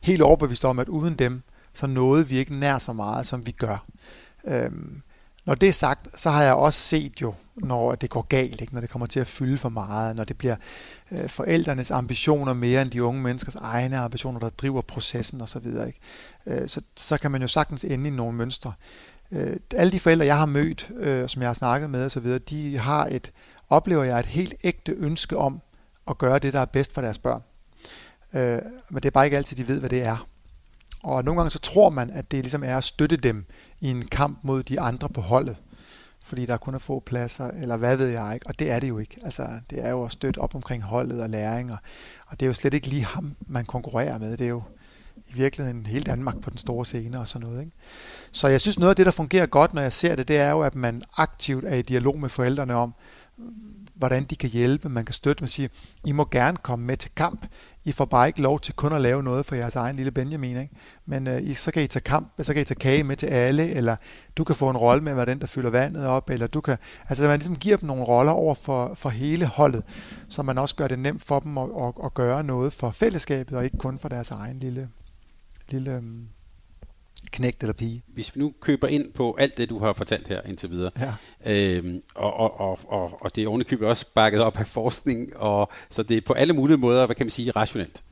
B: helt overbevist om, at uden dem, så nåede vi ikke nær så meget, som vi gør. Øhm, når det er sagt, så har jeg også set jo, når det går galt, ikke? når det kommer til at fylde for meget, når det bliver øh, forældrenes ambitioner mere end de unge menneskers egne ambitioner, der driver processen osv. Ikke? Øh, så, så kan man jo sagtens ende i nogle mønstre. Øh, alle de forældre, jeg har mødt, øh, som jeg har snakket med osv., de har et, oplever jeg, et helt ægte ønske om at gøre det, der er bedst for deres børn. Øh, men det er bare ikke altid, de ved, hvad det er. Og nogle gange så tror man, at det ligesom er at støtte dem i en kamp mod de andre på holdet. Fordi der kun er få pladser, eller hvad ved jeg ikke. Og det er det jo ikke. Altså, det er jo at støtte op omkring holdet og læring. Og, og det er jo slet ikke lige ham, man konkurrerer med. Det er jo i virkeligheden hele Danmark på den store scene og sådan noget. Ikke? Så jeg synes, noget af det, der fungerer godt, når jeg ser det, det er jo, at man aktivt er i dialog med forældrene om, hvordan de kan hjælpe. Man kan støtte, man siger, I må gerne komme med til kamp. I får bare ikke lov til kun at lave noget for jeres egen lille Benjamin. Ikke? Men øh, så kan I tage kamp, så kan I tage kage med til alle, eller du kan få en rolle med, hvordan der fylder vandet op, eller du kan, altså man ligesom giver dem nogle roller over for, for hele holdet, så man også gør det nemt for dem at, at, at gøre noget for fællesskabet, og ikke kun for deres egen lille, lille øhm, knægt eller pige.
A: Hvis vi nu køber ind på alt det, du har fortalt her indtil videre, ja. øhm, og, og, og, og, og det er ovenikøbet også bakket op af forskning, og, så det er på alle mulige måder, hvad kan man sige, rationelt.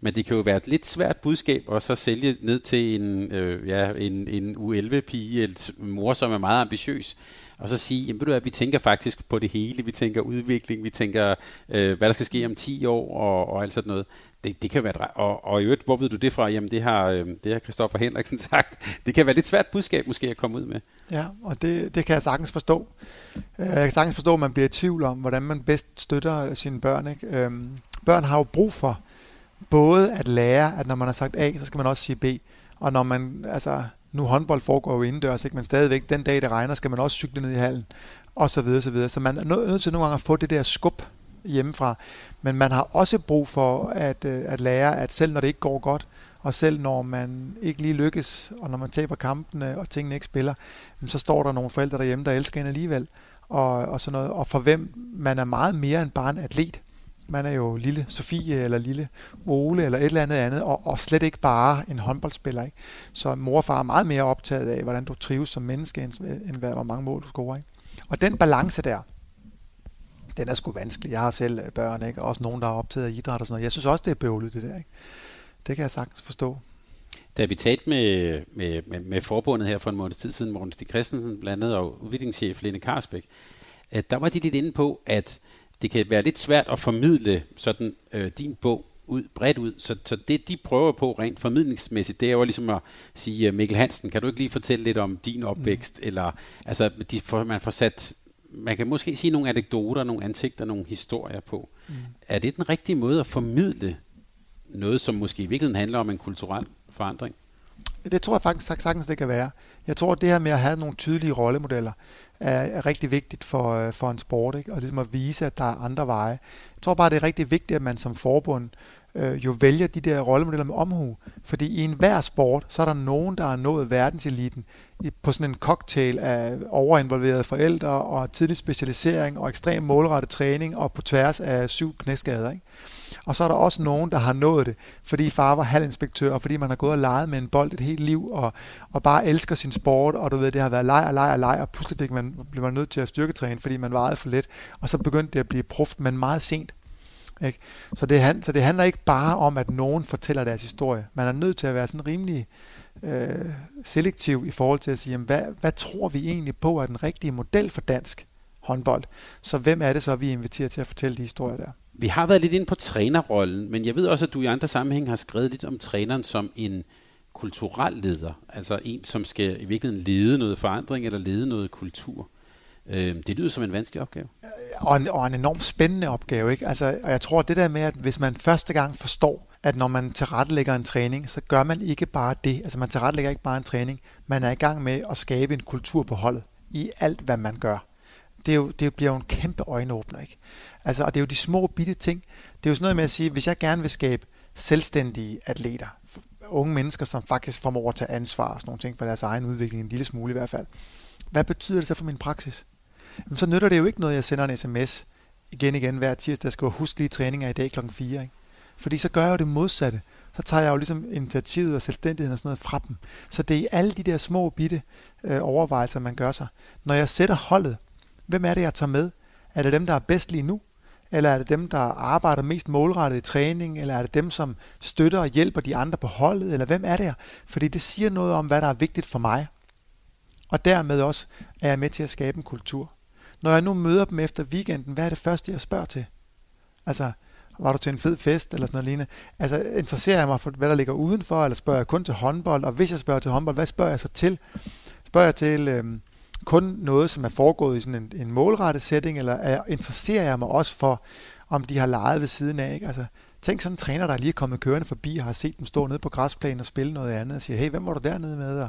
A: Men det kan jo være et lidt svært budskab at så sælge ned til en, øh, ja, en, en U11-pige, eller mor, som er meget ambitiøs, og så sige, jamen ved du hvad, vi tænker faktisk på det hele, vi tænker udvikling, vi tænker, øh, hvad der skal ske om 10 år, og, og alt sådan noget det, det kan være og, og i øvrigt, hvor ved du det fra? Jamen det har, øh, det har Christoffer Henriksen sagt. Det kan være lidt svært budskab måske at komme ud med.
B: Ja, og det, det kan jeg sagtens forstå. Øh, jeg kan sagtens forstå, at man bliver i tvivl om, hvordan man bedst støtter sine børn. Ikke? Øhm, børn har jo brug for både at lære, at når man har sagt A, så skal man også sige B. Og når man, altså nu håndbold foregår jo indendørs, ikke? men stadigvæk den dag det regner, skal man også cykle ned i hallen, og så videre, så videre. Så man er nødt til nogle gange at få det der skub hjemmefra. Men man har også brug for at, øh, at lære, at selv når det ikke går godt, og selv når man ikke lige lykkes, og når man taber kampene, og tingene ikke spiller, så står der nogle forældre derhjemme, der elsker en alligevel. Og, og, sådan noget. og for hvem man er meget mere end bare en atlet. Man er jo lille Sofie, eller lille Ole, eller et eller andet andet, og, og slet ikke bare en håndboldspiller. Ikke? Så mor og far er meget mere optaget af, hvordan du trives som menneske, end, end hvor mange mål du scorer. Ikke? Og den balance der, den er sgu vanskelig. Jeg har selv øh, børn, ikke? også nogen, der er optaget af idræt og sådan noget. Jeg synes også, det er bøvlet, det der. Ikke? Det kan jeg sagtens forstå.
A: Da vi talte med, med, med, med forbundet her for en måned tid siden, Morten Stig Christensen blandt andet, og udviklingschef Lene Karsbæk, at der var de lidt inde på, at det kan være lidt svært at formidle sådan øh, din bog ud, bredt ud. Så, så det, de prøver på rent formidlingsmæssigt, det er jo ligesom at sige, Mikkel Hansen, kan du ikke lige fortælle lidt om din opvækst? Mm. Eller, altså, de får, man får sat man kan måske sige nogle anekdoter, nogle ansigter, nogle historier på. Mm. Er det den rigtige måde at formidle noget, som måske i virkeligheden handler om en kulturel forandring?
B: Det tror jeg faktisk sagtens, det kan være. Jeg tror, det her med at have nogle tydelige rollemodeller er, er rigtig vigtigt for, øh, for en sport, ikke? og ligesom at vise, at der er andre veje. Jeg tror bare, det er rigtig vigtigt, at man som forbund øh, jo vælger de der rollemodeller med omhu. Fordi i enhver sport, så er der nogen, der har nået verdenseliten på sådan en cocktail af overinvolverede forældre og tidlig specialisering og ekstrem målrettet træning og på tværs af syv knæskader. Ikke? Og så er der også nogen, der har nået det, fordi far var halvinspektør, og fordi man har gået og leget med en bold et helt liv, og, og bare elsker sin sport, og du ved, det har været leg og leg og leg, og pludselig fik man, blev man nødt til at styrketræne, fordi man vejede for let, og så begyndte det at blive proft, men meget sent. Ikke? Så, det, så det handler ikke bare om, at nogen fortæller deres historie. Man er nødt til at være sådan rimelig øh, selektiv i forhold til at sige, jamen, hvad, hvad tror vi egentlig på er den rigtige model for dansk håndbold? Så hvem er det så, vi inviterer til at fortælle de historier der?
A: Vi har været lidt inde på trænerrollen, men jeg ved også, at du i andre sammenhæng har skrevet lidt om træneren som en kulturel leder. Altså en, som skal i virkeligheden lede noget forandring eller lede noget kultur. Øhm, det lyder som en vanskelig opgave.
B: Og en, og en enormt spændende opgave. Ikke? Altså, og jeg tror, det der med, at hvis man første gang forstår, at når man tilrettelægger en træning, så gør man ikke bare det. Altså man tilrettelægger ikke bare en træning. Man er i gang med at skabe en kultur på holdet i alt, hvad man gør. Det, er jo, det bliver jo en kæmpe øjenåbner. Ikke? Altså, og det er jo de små bitte ting. Det er jo sådan noget med at sige, hvis jeg gerne vil skabe selvstændige atleter, unge mennesker, som faktisk formår at tage ansvar og sådan nogle ting for deres egen udvikling, en lille smule i hvert fald. Hvad betyder det så for min praksis? Jamen, så nytter det jo ikke noget, at jeg sender en sms igen igen hver tirsdag, der skal huske lige træninger i dag klokken 4. Ikke? Fordi så gør jeg jo det modsatte. Så tager jeg jo ligesom initiativet og selvstændigheden og sådan noget fra dem. Så det er i alle de der små bitte øh, overvejelser, man gør sig. Når jeg sætter holdet, hvem er det, jeg tager med? Er det dem, der er bedst lige nu? Eller er det dem, der arbejder mest målrettet i træning? Eller er det dem, som støtter og hjælper de andre på holdet? Eller hvem er det? Fordi det siger noget om, hvad der er vigtigt for mig. Og dermed også er jeg med til at skabe en kultur. Når jeg nu møder dem efter weekenden, hvad er det første, jeg spørger til? Altså, var du til en fed fest eller sådan noget lignende? Altså, interesserer jeg mig for, hvad der ligger udenfor, eller spørger jeg kun til håndbold? Og hvis jeg spørger til håndbold, hvad spørger jeg så til? Spørger jeg til øhm, kun noget, som er foregået i sådan en, en målrettet setting, eller er, interesserer jeg mig også for, om de har leget ved siden af? Ikke? Altså, tænk sådan en træner, der lige er kommet kørende forbi, og har set dem stå nede på græsplænen og spille noget andet, og siger, hey, hvem var du dernede med? Og,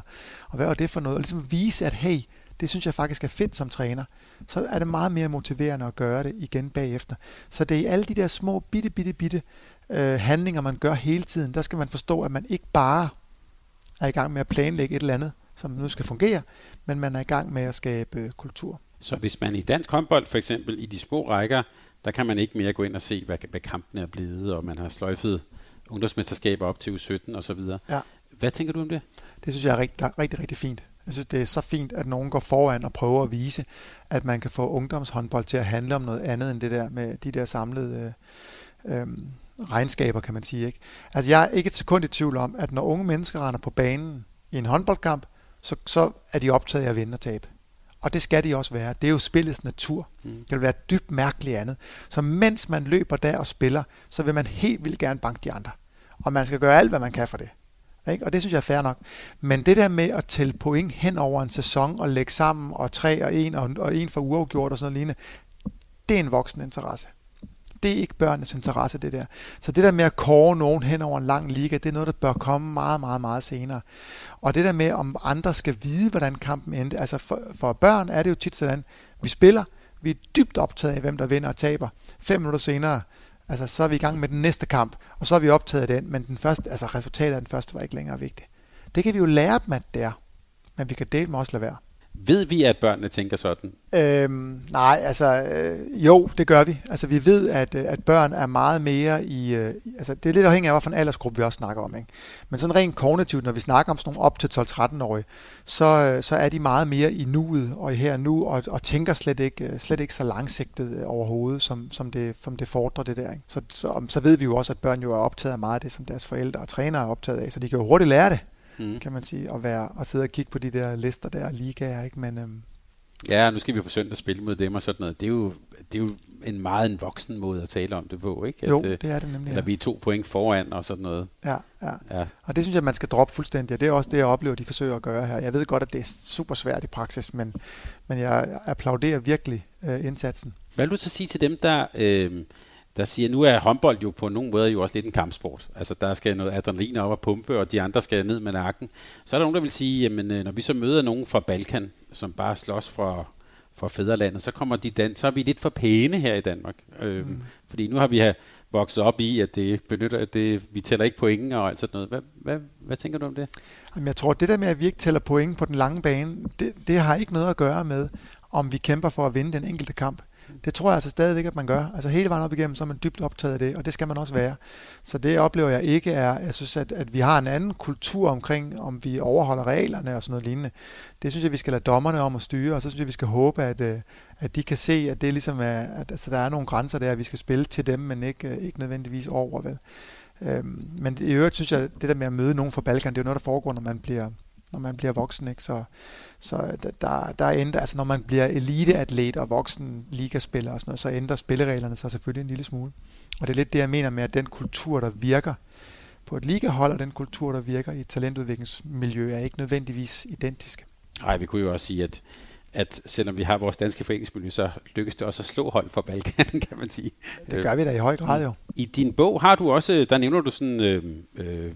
B: og hvad var det for noget? Og ligesom vise, at hey, det synes jeg faktisk er fedt som træner. Så er det meget mere motiverende at gøre det igen bagefter. Så det er i alle de der små, bitte, bitte, bitte øh, handlinger, man gør hele tiden. Der skal man forstå, at man ikke bare er i gang med at planlægge et eller andet, som nu skal fungere, men man er i gang med at skabe kultur.
A: Så hvis man i dansk håndbold for eksempel i de små rækker, der kan man ikke mere gå ind og se, hvad, hvad kampen er blevet, og man har sløjfet ungdomsmesterskaber op til U17 og så videre. Ja. Hvad tænker du om det?
B: Det synes jeg er rigtig, rigtig, rigtig fint. Jeg synes, det er så fint, at nogen går foran og prøver at vise, at man kan få ungdomshåndbold til at handle om noget andet end det der med de der samlede øh, øh, regnskaber, kan man sige. Ikke? Altså, jeg er ikke et sekund i tvivl om, at når unge mennesker render på banen i en håndboldkamp, så, så er de optaget af at vinde og tabe. Og det skal de også være. Det er jo spillets natur. Mm. Det vil være dybt mærkeligt andet. Så mens man løber der og spiller, så vil man helt vildt gerne banke de andre. Og man skal gøre alt, hvad man kan for det. Ikke? Og det synes jeg er fair nok. Men det der med at tælle point hen over en sæson og lægge sammen, og tre og en, og, og en for uafgjort og sådan noget lignende, det er en voksen interesse. Det er ikke børnenes interesse, det der. Så det der med at kåre nogen hen over en lang liga, det er noget, der bør komme meget, meget, meget senere. Og det der med, om andre skal vide, hvordan kampen endte. Altså for, for børn er det jo tit sådan, vi spiller, vi er dybt optaget af, hvem der vinder og taber. Fem minutter senere, Altså, så er vi i gang med den næste kamp, og så er vi optaget af den, men den første, altså resultatet af den første var ikke længere vigtigt. Det kan vi jo lære dem, at det er, men vi kan dele med også lade være.
A: Ved vi, at børnene tænker sådan?
B: Øhm, nej, altså øh, jo, det gør vi. Altså vi ved, at, øh, at børn er meget mere i... Øh, altså det er lidt afhængigt af, hvilken aldersgruppe vi også snakker om. Ikke? Men sådan rent kognitivt, når vi snakker om sådan nogle op til 12-13-årige, så, øh, så er de meget mere i nuet og i her nu, og, og tænker slet ikke, øh, slet ikke så langsigtet overhovedet, som, som, det, som det fordrer det der. Ikke? Så, så, så ved vi jo også, at børn jo er optaget af meget af det, som deres forældre og trænere er optaget af, så de kan jo hurtigt lære det mm. kan man sige, at, være, at sidde og kigge på de der lister der, ligaer, ikke? Men, øhm,
A: Ja, nu skal vi på søndag spille mod dem og sådan noget. Det er jo, det er jo en meget en voksen måde at tale om det på, ikke? At,
B: jo, øh, det er det nemlig.
A: Eller ja. vi er to point foran og sådan noget.
B: Ja, ja, ja. Og det synes jeg, man skal droppe fuldstændig, og det er også det, jeg oplever, de forsøger at gøre her. Jeg ved godt, at det er super svært i praksis, men, men jeg applauderer virkelig øh, indsatsen.
A: Hvad vil du så sige til dem, der... Øh, der siger, nu er håndbold jo på nogen måde jo også lidt en kampsport. Altså der skal noget adrenalin op og pumpe, og de andre skal ned med nakken. Så er der nogen, der vil sige, jamen øh, når vi så møder nogen fra Balkan, som bare slås for, for fædrelandet, så kommer de dan- så er vi lidt for pæne her i Danmark. Øhm, mm. Fordi nu har vi her vokset op i, at det benytter, at det, vi tæller ikke point og alt sådan noget. Hvad, hvad, hvad tænker du om det?
B: Jamen, jeg tror, det der med, at vi ikke tæller point på den lange bane, det, det har ikke noget at gøre med, om vi kæmper for at vinde den enkelte kamp. Det tror jeg altså stadigvæk, at man gør. Altså hele vejen op igennem, så er man dybt optaget af det, og det skal man også være. Så det oplever jeg ikke er, jeg synes, at, at vi har en anden kultur omkring, om vi overholder reglerne og sådan noget lignende. Det synes jeg, vi skal lade dommerne om at styre, og så synes jeg, vi skal håbe, at, øh, at de kan se, at det ligesom er, at altså, der er nogle grænser der, at vi skal spille til dem, men ikke, øh, ikke nødvendigvis over. Vel? Øhm, men i øvrigt synes jeg, at det der med at møde nogen fra Balkan, det er jo noget, der foregår, når man bliver, når man bliver voksen. Ikke? Så, så der, der ændrer, altså når man bliver eliteatlet og voksen ligaspiller og sådan noget, så ændrer spillereglerne sig selvfølgelig en lille smule. Og det er lidt det, jeg mener med, at den kultur, der virker på et ligahold, og den kultur, der virker i et talentudviklingsmiljø, er ikke nødvendigvis identiske.
A: Nej, vi kunne jo også sige, at at selvom vi har vores danske foreningsmiljø, så lykkes det også at slå hold for Balkan, kan man sige.
B: Det gør vi da i høj grad jo.
A: I din bog har du også, der nævner du sådan øh, øh,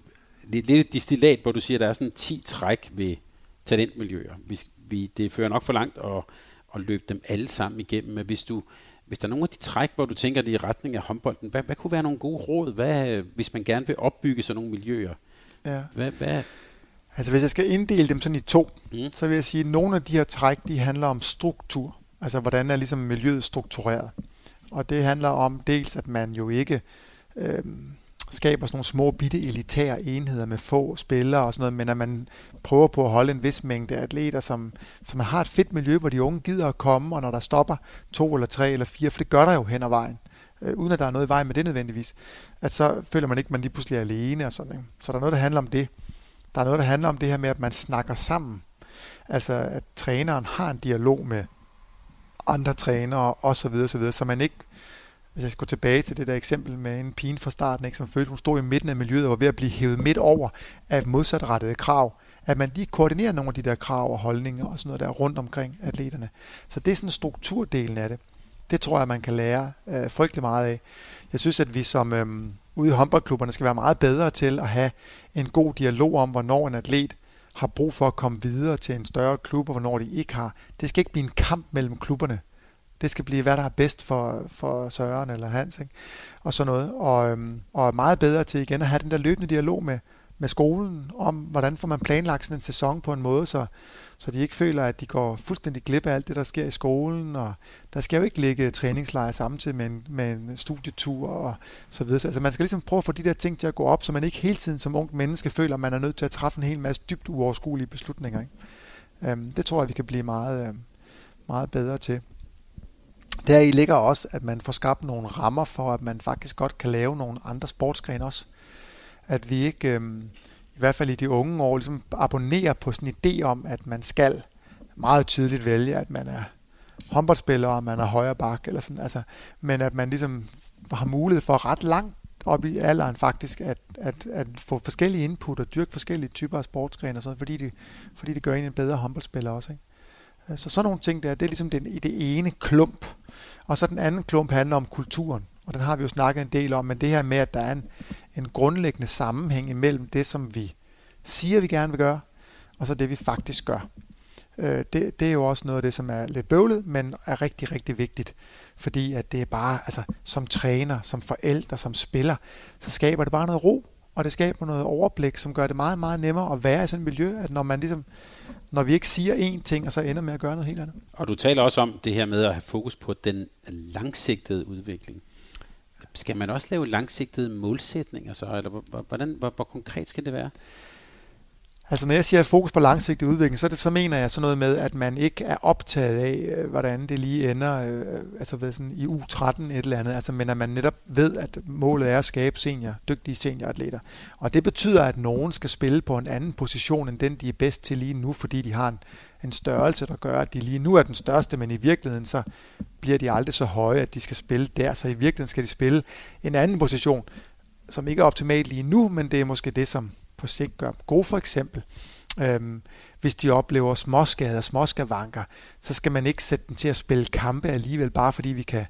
A: lidt, lidt distillat, hvor du siger, at der er sådan 10 træk ved talentmiljøer. Vi, vi, det fører nok for langt at, at løbe dem alle sammen igennem, men hvis du hvis der er nogle af de træk, hvor du tænker, det er i retning af håndbolden, hvad, hvad kunne være nogle gode råd, hvad, hvis man gerne vil opbygge sådan nogle miljøer?
B: Ja.
A: Hvad, hvad?
B: Altså hvis jeg skal inddele dem sådan i to,
A: Mm.
B: så vil jeg sige, at nogle af de her træk, de handler om struktur. Altså hvordan er ligesom miljøet struktureret. Og det handler om dels, at man jo ikke øh, skaber sådan nogle små bitte elitære enheder med få spillere og sådan noget, men at man prøver på at holde en vis mængde atleter, som, som har et fedt miljø, hvor de unge gider at komme, og når der stopper to eller tre eller fire, for det gør der jo hen ad vejen, øh, uden at der er noget i vejen med det nødvendigvis, at så føler man ikke, at man lige pludselig er alene og sådan. Ikke? Så der er noget, der handler om det. Der er noget, der handler om det her med, at man snakker sammen. Altså, at træneren har en dialog med andre trænere og så videre, så videre, så man ikke, hvis jeg skal gå tilbage til det der eksempel med en pige fra starten, ikke, som følte, hun stod i midten af miljøet og var ved at blive hævet midt over af modsatrettede krav, at man lige koordinerer nogle af de der krav og holdninger og sådan noget der rundt omkring atleterne. Så det er sådan strukturdelen af det. Det tror jeg, man kan lære øh, frygtelig meget af. Jeg synes, at vi som øh, ude i håndboldklubberne skal være meget bedre til at have en god dialog om, hvornår en atlet har brug for at komme videre til en større klub, og hvornår de ikke har. Det skal ikke blive en kamp mellem klubberne. Det skal blive, hvad der er bedst for, for Søren eller Hans, ikke? og sådan noget. Og, øhm, og er meget bedre til igen at have den der løbende dialog med, med skolen om, hvordan får man planlagt sådan en sæson på en måde, så, så de ikke føler, at de går fuldstændig glip af alt det, der sker i skolen, og der skal jo ikke ligge træningslejre samtidig med en, med en studietur og så videre. Så, altså man skal ligesom prøve at få de der ting til at gå op, så man ikke hele tiden som ung menneske føler, at man er nødt til at træffe en hel masse dybt uoverskuelige beslutninger. Ikke? Øhm, det tror jeg, vi kan blive meget, øhm, meget bedre til. Der i ligger også, at man får skabt nogle rammer for, at man faktisk godt kan lave nogle andre sportsgrene også. At vi ikke, øhm, i hvert fald i de unge år, ligesom abonnerer på sådan en idé om, at man skal meget tydeligt vælge, at man er håndboldspiller, og man er højre bak, eller sådan, altså, men at man ligesom har mulighed for ret langt op i alderen faktisk, at, at, at få forskellige input og dyrke forskellige typer af sportsgrene, og sådan, fordi, det, fordi det gør en en bedre håndboldspiller også. Ikke? Så sådan nogle ting der, det er ligesom det, det ene klump. Og så den anden klump handler om kulturen. Og den har vi jo snakket en del om, men det her med, at der er en, en grundlæggende sammenhæng imellem det, som vi siger, vi gerne vil gøre, og så det, vi faktisk gør. Øh, det, det er jo også noget af det, som er lidt bøvlet, men er rigtig, rigtig vigtigt. Fordi at det er bare, altså som træner, som forældre, som spiller, så skaber det bare noget ro, og det skaber noget overblik, som gør det meget, meget nemmere at være i sådan et miljø, at når man ligesom, når vi ikke siger én ting, og så ender med at gøre noget helt andet.
A: Og du taler også om det her med at have fokus på den langsigtede udvikling. Skal man også lave langsigtede målsætninger så, eller hvordan, hvor, hvor konkret skal det være?
B: Altså når jeg siger fokus på langsigtet udvikling, så, det, så mener jeg sådan noget med, at man ikke er optaget af, øh, hvordan det lige ender øh, altså ved sådan i U13 et eller andet, altså, men at man netop ved, at målet er at skabe senior, dygtige senioratleter. Og det betyder, at nogen skal spille på en anden position, end den de er bedst til lige nu, fordi de har en, en størrelse, der gør, at de lige nu er den største, men i virkeligheden så bliver de aldrig så høje, at de skal spille der. Så i virkeligheden skal de spille en anden position, som ikke er optimalt lige nu, men det er måske det, som på sigt gør dem gode for eksempel. Øhm, hvis de oplever småskader, småskavanker, så skal man ikke sætte dem til at spille kampe alligevel, bare fordi vi kan,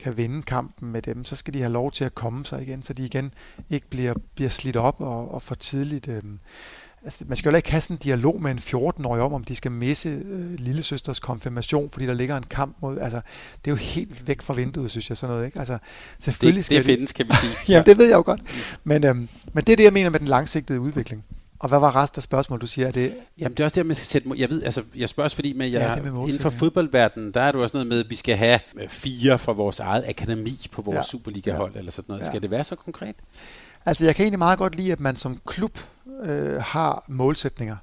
B: kan vinde kampen med dem. Så skal de have lov til at komme sig igen, så de igen ikke bliver, bliver slidt op og, og for tidligt. Øhm, altså, man skal jo ikke have sådan en dialog med en 14-årig om, om de skal misse øh, lillesøsters konfirmation, fordi der ligger en kamp mod... Altså, det er jo helt væk fra vinduet, synes jeg, sådan noget. Ikke? Altså,
A: selvfølgelig det, skal det findes, kan vi sige.
B: Jamen, det ved jeg jo godt. Men, øhm, men det er det, jeg mener med den langsigtede udvikling. Og hvad var resten af spørgsmålet, du siger? Er det...
A: Jamen, det er også det, man skal sætte... Jeg ved, altså, jeg spørger også, fordi med, jeg, ja, med inden for fodboldverdenen, der er du også noget med, at vi skal have øh, fire fra vores eget akademi på vores ja. Superliga-hold, ja. eller sådan noget. Ja. Skal det være så konkret?
B: Altså, jeg kan egentlig meget godt lide, at man som klub øh, har målsætninger.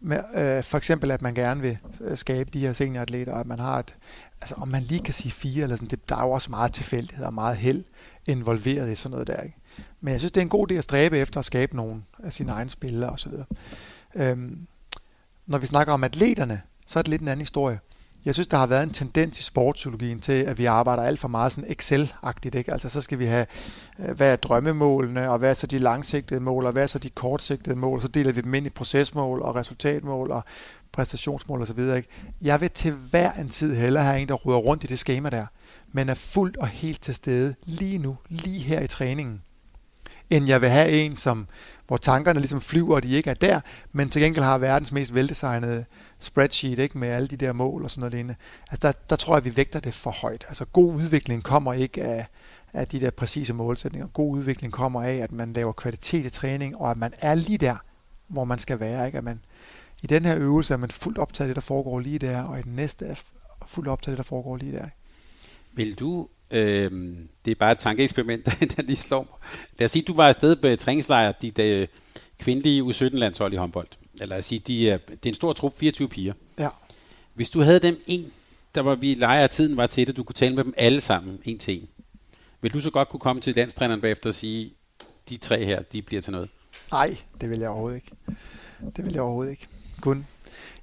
B: Med, øh, for eksempel, at man gerne vil øh, skabe de her senioratleter, og at man har et, altså om man lige kan sige fire, eller sådan, det, der er jo også meget tilfældighed og meget held involveret i sådan noget der. Ikke? Men jeg synes, det er en god idé at stræbe efter at skabe nogle af sine egne spillere osv. Øhm, når vi snakker om atleterne, så er det lidt en anden historie. Jeg synes, der har været en tendens i sportspsykologien til, at vi arbejder alt for meget sådan Excel-agtigt. Ikke? Altså, så skal vi have, øh, hvad er drømmemålene, og hvad er så de langsigtede mål, og hvad er så de kortsigtede mål, så deler vi dem ind i procesmål og resultatmål og præstationsmål osv. Ikke? Jeg vil til hver en tid hellere have en, der ruder rundt i det schema der, men er fuldt og helt til stede lige nu, lige her i træningen end jeg vil have en, som, hvor tankerne ligesom flyver, og de ikke er der, men til gengæld har verdens mest veldesignede spreadsheet ikke, med alle de der mål og sådan noget lignende. Altså der, der tror jeg, vi vægter det for højt. Altså god udvikling kommer ikke af, af de der præcise målsætninger. God udvikling kommer af, at man laver kvalitet i træning, og at man er lige der, hvor man skal være. Ikke? At man, I den her øvelse er man fuldt optaget af det, der foregår lige der, og i den næste er fuldt optaget af det, der foregår lige der.
A: Vil du, øh, det er bare et tankeeksperiment, der lige slår mig. Lad os sige, du var afsted på træningslejr, dit øh, kvindelige U17-landshold i håndbold. Eller os sige, de er, det er en stor trup, 24 piger.
B: Ja.
A: Hvis du havde dem en, der var vi leger, og tiden var til det, du kunne tale med dem alle sammen, en til en. Vil du så godt kunne komme til landstræneren bagefter og sige, de tre her, de bliver til noget?
B: Nej, det vil jeg overhovedet ikke. Det vil jeg overhovedet ikke. Kun.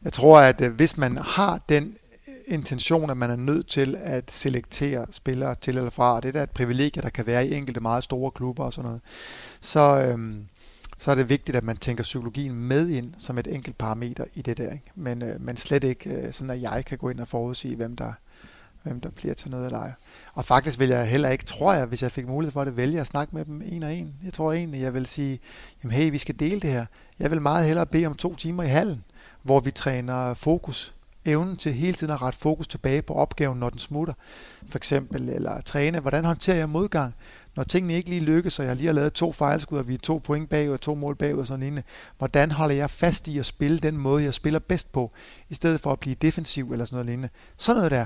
B: Jeg tror, at øh, hvis man har den intention, at man er nødt til at selektere spillere til eller fra, og det er da et privilegie, der kan være i enkelte meget store klubber og sådan noget, så, øhm, så er det vigtigt, at man tænker psykologien med ind som et enkelt parameter i det der. Ikke? Men, øh, men slet ikke øh, sådan, at jeg kan gå ind og forudsige, hvem der, hvem der bliver til noget eller ej. Og faktisk vil jeg heller ikke, tror jeg, hvis jeg fik mulighed for det, vælge at snakke med dem en og en. Jeg tror egentlig, jeg vil sige, jamen hey, vi skal dele det her. Jeg vil meget hellere bede om to timer i hallen, hvor vi træner fokus evnen til hele tiden at rette fokus tilbage på opgaven, når den smutter, for eksempel, eller træne, hvordan håndterer jeg modgang, når tingene ikke lige lykkes, og jeg lige har lavet to fejlskud, og vi er to point bagud og to mål bagud og sådan lignende, hvordan holder jeg fast i at spille den måde, jeg spiller bedst på, i stedet for at blive defensiv eller sådan noget lignende. Sådan noget der.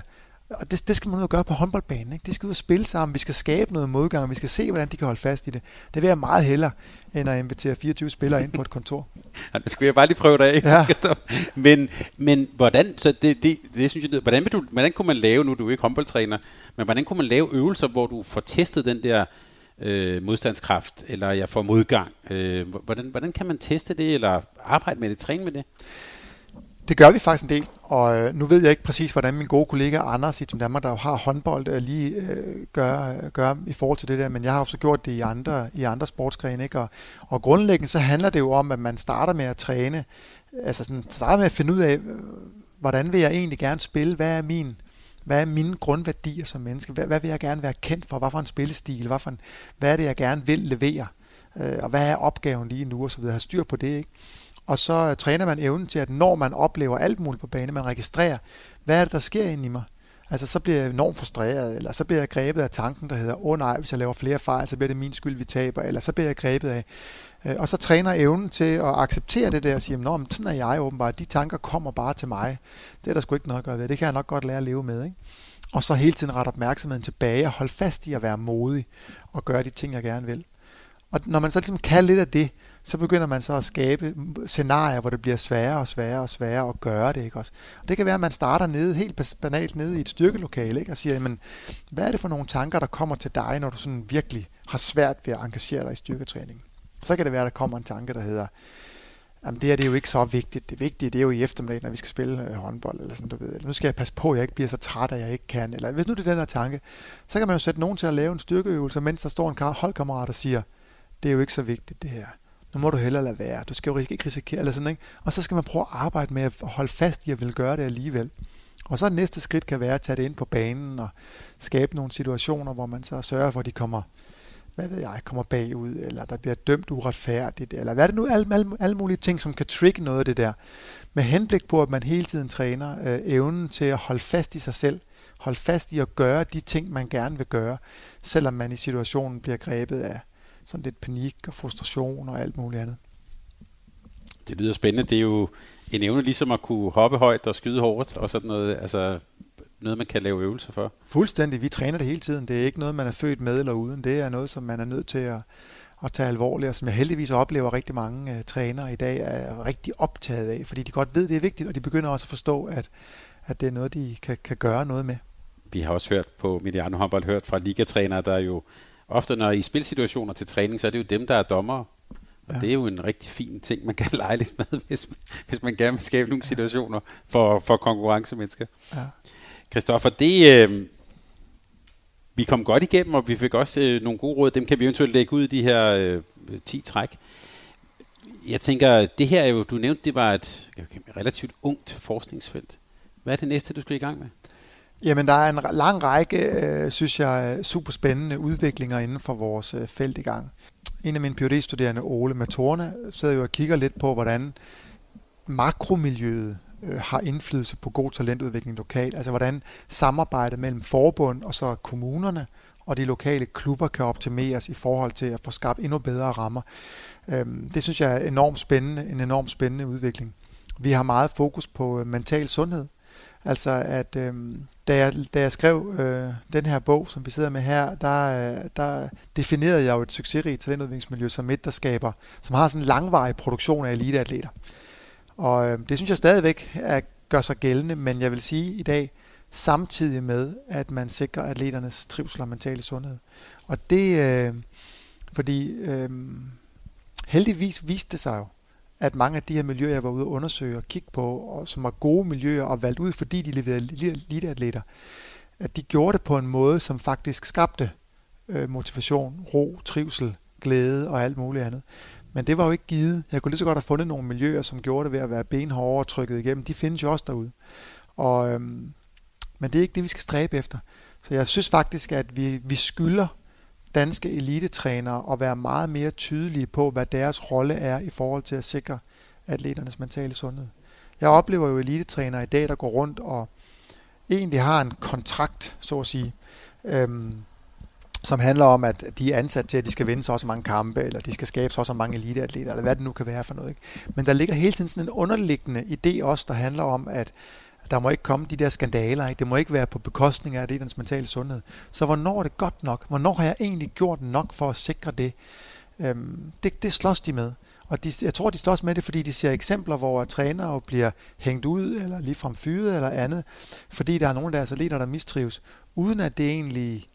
B: Og det, det skal man jo gøre på håndboldbanen. Ikke? De skal ud og spille sammen. Vi skal skabe noget modgang, og vi skal se, hvordan de kan holde fast i det. Det vil jeg meget hellere, end at invitere 24 spillere ind på et kontor.
A: Ja, det skal jeg bare lige prøve det af. Ja. men, men hvordan, så det, det, det synes jeg, hvordan, vil du, hvordan kunne man lave, nu er du ikke håndboldtræner, men hvordan kunne man lave øvelser, hvor du får testet den der øh, modstandskraft, eller jeg får modgang? Øh, hvordan, hvordan kan man teste det, eller arbejde med det, træne med det?
B: Det gør vi faktisk en del, og øh, nu ved jeg ikke præcis, hvordan min gode kollega Anders i Team Danmark, der jo har håndbold, øh, lige øh, gør, øh, gør i forhold til det der, men jeg har også gjort det i andre, i andre sportsgrene. Ikke? Og, og grundlæggende så handler det jo om, at man starter med at træne, altså sådan, starter med at finde ud af, hvordan vil jeg egentlig gerne spille, hvad er min, hvad er mine grundværdier som menneske, hvad, hvad vil jeg gerne være kendt for, hvad for en spillestil, hvad, for en, hvad er det, jeg gerne vil levere, øh, og hvad er opgaven lige nu, og så videre, have styr på det, ikke? Og så træner man evnen til, at når man oplever alt muligt på banen, man registrerer, hvad er det, der sker inde i mig? Altså, så bliver jeg enormt frustreret, eller så bliver jeg grebet af tanken, der hedder, åh oh, nej, hvis jeg laver flere fejl, så bliver det min skyld, vi taber, eller så bliver jeg grebet af. Øh, og så træner evnen til at acceptere det der, og sige, nå, men sådan er jeg åbenbart, de tanker kommer bare til mig. Det er der sgu ikke noget at gøre ved, det kan jeg nok godt lære at leve med, ikke? Og så hele tiden rette opmærksomheden tilbage og holde fast i at være modig og gøre de ting, jeg gerne vil. Og når man så ligesom kan lidt af det, så begynder man så at skabe scenarier, hvor det bliver sværere og sværere og sværere at gøre det. Ikke også? Og det kan være, at man starter nede, helt banalt nede i et styrkelokale, ikke? og siger, jamen, hvad er det for nogle tanker, der kommer til dig, når du sådan virkelig har svært ved at engagere dig i styrketræning? Så kan det være, at der kommer en tanke, der hedder, jamen det her det er jo ikke så vigtigt. Det vigtige det er jo i eftermiddag, når vi skal spille øh, håndbold, eller sådan, du ved. Eller nu skal jeg passe på, at jeg ikke bliver så træt, at jeg ikke kan. Eller hvis nu det er den her tanke, så kan man jo sætte nogen til at lave en styrkeøvelse, mens der står en holdkammerat og siger, det er jo ikke så vigtigt det her nu må du hellere lade være, du skal jo ikke risikere, eller sådan, ikke? Og så skal man prøve at arbejde med at holde fast i at vil gøre det alligevel. Og så næste skridt kan være at tage det ind på banen og skabe nogle situationer, hvor man så sørger for, at de kommer, hvad ved jeg, kommer bagud, eller der bliver dømt uretfærdigt, eller hvad er det nu, alle, alle, alle mulige ting, som kan trigge noget af det der. Med henblik på, at man hele tiden træner øh, evnen til at holde fast i sig selv, holde fast i at gøre de ting, man gerne vil gøre, selvom man i situationen bliver grebet af, sådan lidt panik og frustration og alt muligt andet.
A: Det lyder spændende. Det er jo en evne ligesom at kunne hoppe højt og skyde hårdt og sådan noget. Altså noget, man kan lave øvelser for.
B: Fuldstændig. Vi træner det hele tiden. Det er ikke noget, man er født med eller uden. Det er noget, som man er nødt til at, at tage alvorligt, og som jeg heldigvis oplever rigtig mange uh, trænere i dag er rigtig optaget af, fordi de godt ved, det er vigtigt, og de begynder også at forstå, at, at det er noget, de kan, kan gøre noget med.
A: Vi har også hørt på Mediano Håndbold hørt fra ligatrænere, der jo ofte når i spilsituationer til træning, så er det jo dem, der er dommere. Og ja. det er jo en rigtig fin ting, man kan lege lidt med, hvis, hvis man gerne vil skabe nogle situationer for, for konkurrencemennesker. Ja. Christoffer, det, øh, vi kom godt igennem, og vi fik også øh, nogle gode råd. Dem kan vi eventuelt lægge ud i de her øh, 10 træk. Jeg tænker, det her er jo, du nævnte, det var et relativt ungt forskningsfelt. Hvad er det næste, du skal i gang med?
B: Jamen, der er en lang række, øh, synes jeg, super spændende udviklinger inden for vores øh, felt i gang. En af mine phd studerende Ole Matorne, sidder jo og kigger lidt på, hvordan makromiljøet øh, har indflydelse på god talentudvikling lokalt. Altså hvordan samarbejdet mellem forbund og så kommunerne og de lokale klubber kan optimeres i forhold til at få skabt endnu bedre rammer. Øhm, det synes jeg er enormt spændende, en enormt spændende udvikling. Vi har meget fokus på øh, mental sundhed. Altså at øh, da, jeg, da jeg skrev øh, den her bog, som vi sidder med her, der, øh, der definerede jeg jo et succesrigt talentudviklingsmiljø som et, der skaber, som har sådan en langvarig produktion af eliteatleter. Og øh, det synes jeg stadigvæk er, gør sig gældende, men jeg vil sige i dag, samtidig med, at man sikrer atleternes trivsel og mentale sundhed. Og det, øh, fordi øh, heldigvis viste det sig jo, at mange af de her miljøer, jeg var ude og undersøge og kigge på, og som var gode miljøer og valgt ud, fordi de leverede eliteatleter, at de gjorde det på en måde, som faktisk skabte øh, motivation, ro, trivsel, glæde og alt muligt andet. Men det var jo ikke givet. Jeg kunne lige så godt have fundet nogle miljøer, som gjorde det ved at være benhårde og trykket igennem. De findes jo også derude. Og, øhm, men det er ikke det, vi skal stræbe efter. Så jeg synes faktisk, at vi, vi skylder danske elitetrænere at være meget mere tydelige på, hvad deres rolle er i forhold til at sikre atleternes mentale sundhed. Jeg oplever jo elitetrænere i dag, der går rundt og egentlig har en kontrakt, så at sige, øhm, som handler om, at de er ansat til, at de skal vinde så også mange kampe, eller de skal skabe så også mange eliteatleter, eller hvad det nu kan være for noget. Ikke? Men der ligger hele tiden sådan en underliggende idé også, der handler om, at der må ikke komme de der skandaler. Ikke? Det må ikke være på bekostning af atleternes mentale sundhed. Så hvornår er det godt nok? Hvornår har jeg egentlig gjort nok for at sikre det? Øhm, det, det slås de med. Og de, jeg tror, de slås med det, fordi de ser eksempler, hvor trænere bliver hængt ud, eller ligefrem fyret, eller andet, fordi der er nogle af deres atleter, der mistrives, uden at det egentlig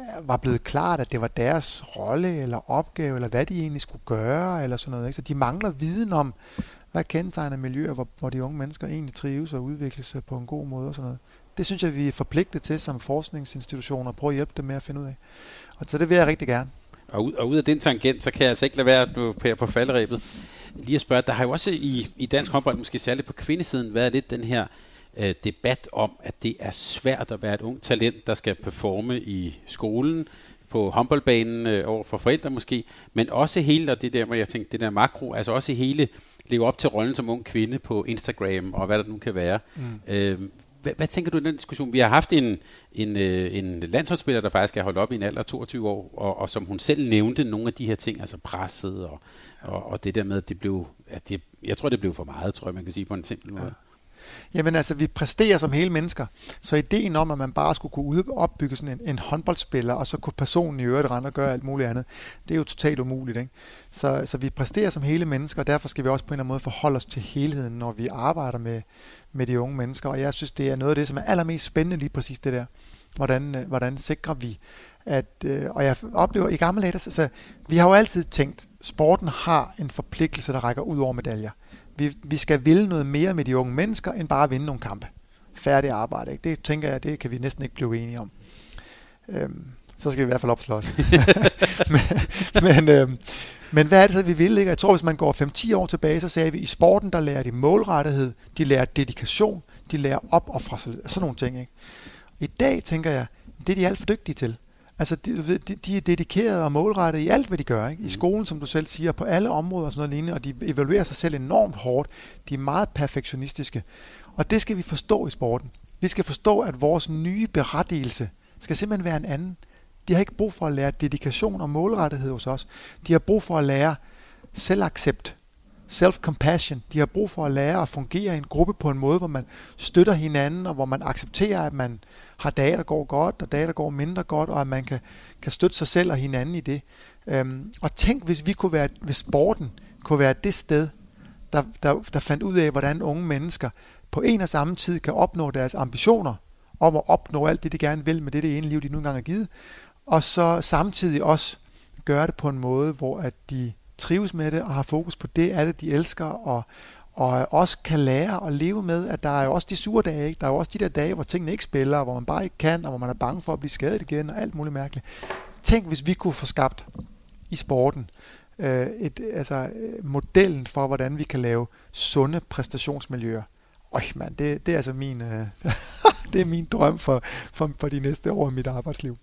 B: øh, var blevet klart, at det var deres rolle eller opgave, eller hvad de egentlig skulle gøre, eller sådan noget. Ikke? Så de mangler viden om, hvad kendetegner miljøer, hvor, hvor de unge mennesker egentlig trives og udvikler sig øh, på en god måde og sådan noget. Det synes jeg, vi er forpligtet til som forskningsinstitutioner at prøve at hjælpe dem med at finde ud af. Og så det vil jeg rigtig gerne.
A: Og ud, og ud af den tangent, så kan jeg altså ikke lade være at du pære på faldrebet. Lige at spørge, der har jo også i, i dansk håndbold, måske særligt på kvindesiden, været lidt den her øh, debat om, at det er svært at være et ung talent, der skal performe i skolen, på håndboldbanen øh, over for forældre måske, men også hele, og det der, hvor jeg tænkte, det der makro, altså også hele leve op til rollen som ung kvinde på Instagram og hvad der nu kan være. Mm. Øh, hvad, hvad tænker du i den diskussion? Vi har haft en, en, øh, en landsholdsspiller, der faktisk er holdt op i en alder af 22 år, og, og som hun selv nævnte nogle af de her ting, altså presset og, og, og det der med, at det blev, at det, jeg tror, det blev for meget, tror jeg, man kan sige på en simpel måde. Ja.
B: Jamen altså, vi præsterer som hele mennesker. Så ideen om, at man bare skulle kunne opbygge sådan en, en håndboldspiller, og så kunne personen i øvrigt rende og gøre alt muligt andet, det er jo totalt umuligt. Ikke? Så, så vi præsterer som hele mennesker, og derfor skal vi også på en eller anden måde forholde os til helheden, når vi arbejder med, med de unge mennesker. Og jeg synes, det er noget af det, som er allermest spændende lige præcis det der. Hvordan, øh, hvordan sikrer vi, at, øh, og jeg oplever i gamle dage, altså, vi har jo altid tænkt, sporten har en forpligtelse, der rækker ud over medaljer vi, vi skal ville noget mere med de unge mennesker, end bare at vinde nogle kampe. Færdig arbejde. Ikke? Det tænker jeg, det kan vi næsten ikke blive enige om. Øhm, så skal vi i hvert fald opslås. men, men, øhm, men hvad er det så, vi vil? Ikke? Jeg tror, hvis man går 5-10 år tilbage, så sagde vi, at i sporten, der lærer de målrettighed, de lærer dedikation, de lærer opoffrelse, sådan nogle ting. Ikke? I dag tænker jeg, det er de alt for dygtige til. Altså, de, de, de er dedikerede og målrettede i alt, hvad de gør. Ikke? I mm. skolen, som du selv siger, på alle områder og sådan noget lignende, og de evaluerer sig selv enormt hårdt. De er meget perfektionistiske. Og det skal vi forstå i sporten. Vi skal forstå, at vores nye berettigelse skal simpelthen være en anden. De har ikke brug for at lære dedikation og målrettighed hos os. De har brug for at lære selvaccept, self-compassion. De har brug for at lære at fungere i en gruppe på en måde, hvor man støtter hinanden, og hvor man accepterer, at man har dage, der går godt, og dage, der går mindre godt, og at man kan, kan støtte sig selv og hinanden i det. Øhm, og tænk, hvis vi kunne være, hvis sporten kunne være det sted, der, der, der fandt ud af, hvordan unge mennesker på en og samme tid kan opnå deres ambitioner om at opnå alt det, de gerne vil med det, det ene liv, de nu engang har givet, og så samtidig også gøre det på en måde, hvor at de trives med det og har fokus på det, er det, de elsker, og, og også kan lære at leve med, at der er jo også de sure dage, ikke? der er jo også de der dage, hvor tingene ikke spiller, hvor man bare ikke kan, og hvor man er bange for at blive skadet igen, og alt muligt mærkeligt. Tænk, hvis vi kunne få skabt i sporten øh, et, altså, øh, modellen for, hvordan vi kan lave sunde præstationsmiljøer. Øj, mand, det, det er altså min, øh, det er min drøm for, for, for de næste år i mit arbejdsliv.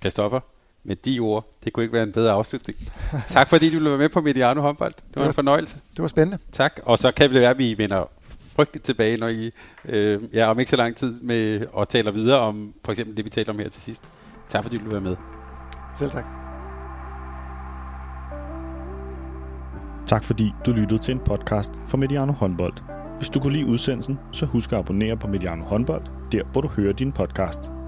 A: Kristoffer, med de ord. Det kunne ikke være en bedre afslutning. tak fordi du blev med på Mediano håndbold. Det, det var en fornøjelse.
B: Det var spændende.
A: Tak. Og så kan det være, at vi vender frygteligt tilbage, når I øh, ja, om ikke så lang tid med og taler videre om for eksempel det, vi taler om her til sidst. Tak fordi du vil være med.
B: Selv tak.
C: Tak fordi du lyttede til en podcast fra Mediano Håndbold. Hvis du kunne lide udsendelsen, så husk at abonnere på Mediano Håndbold, der hvor du hører din podcast.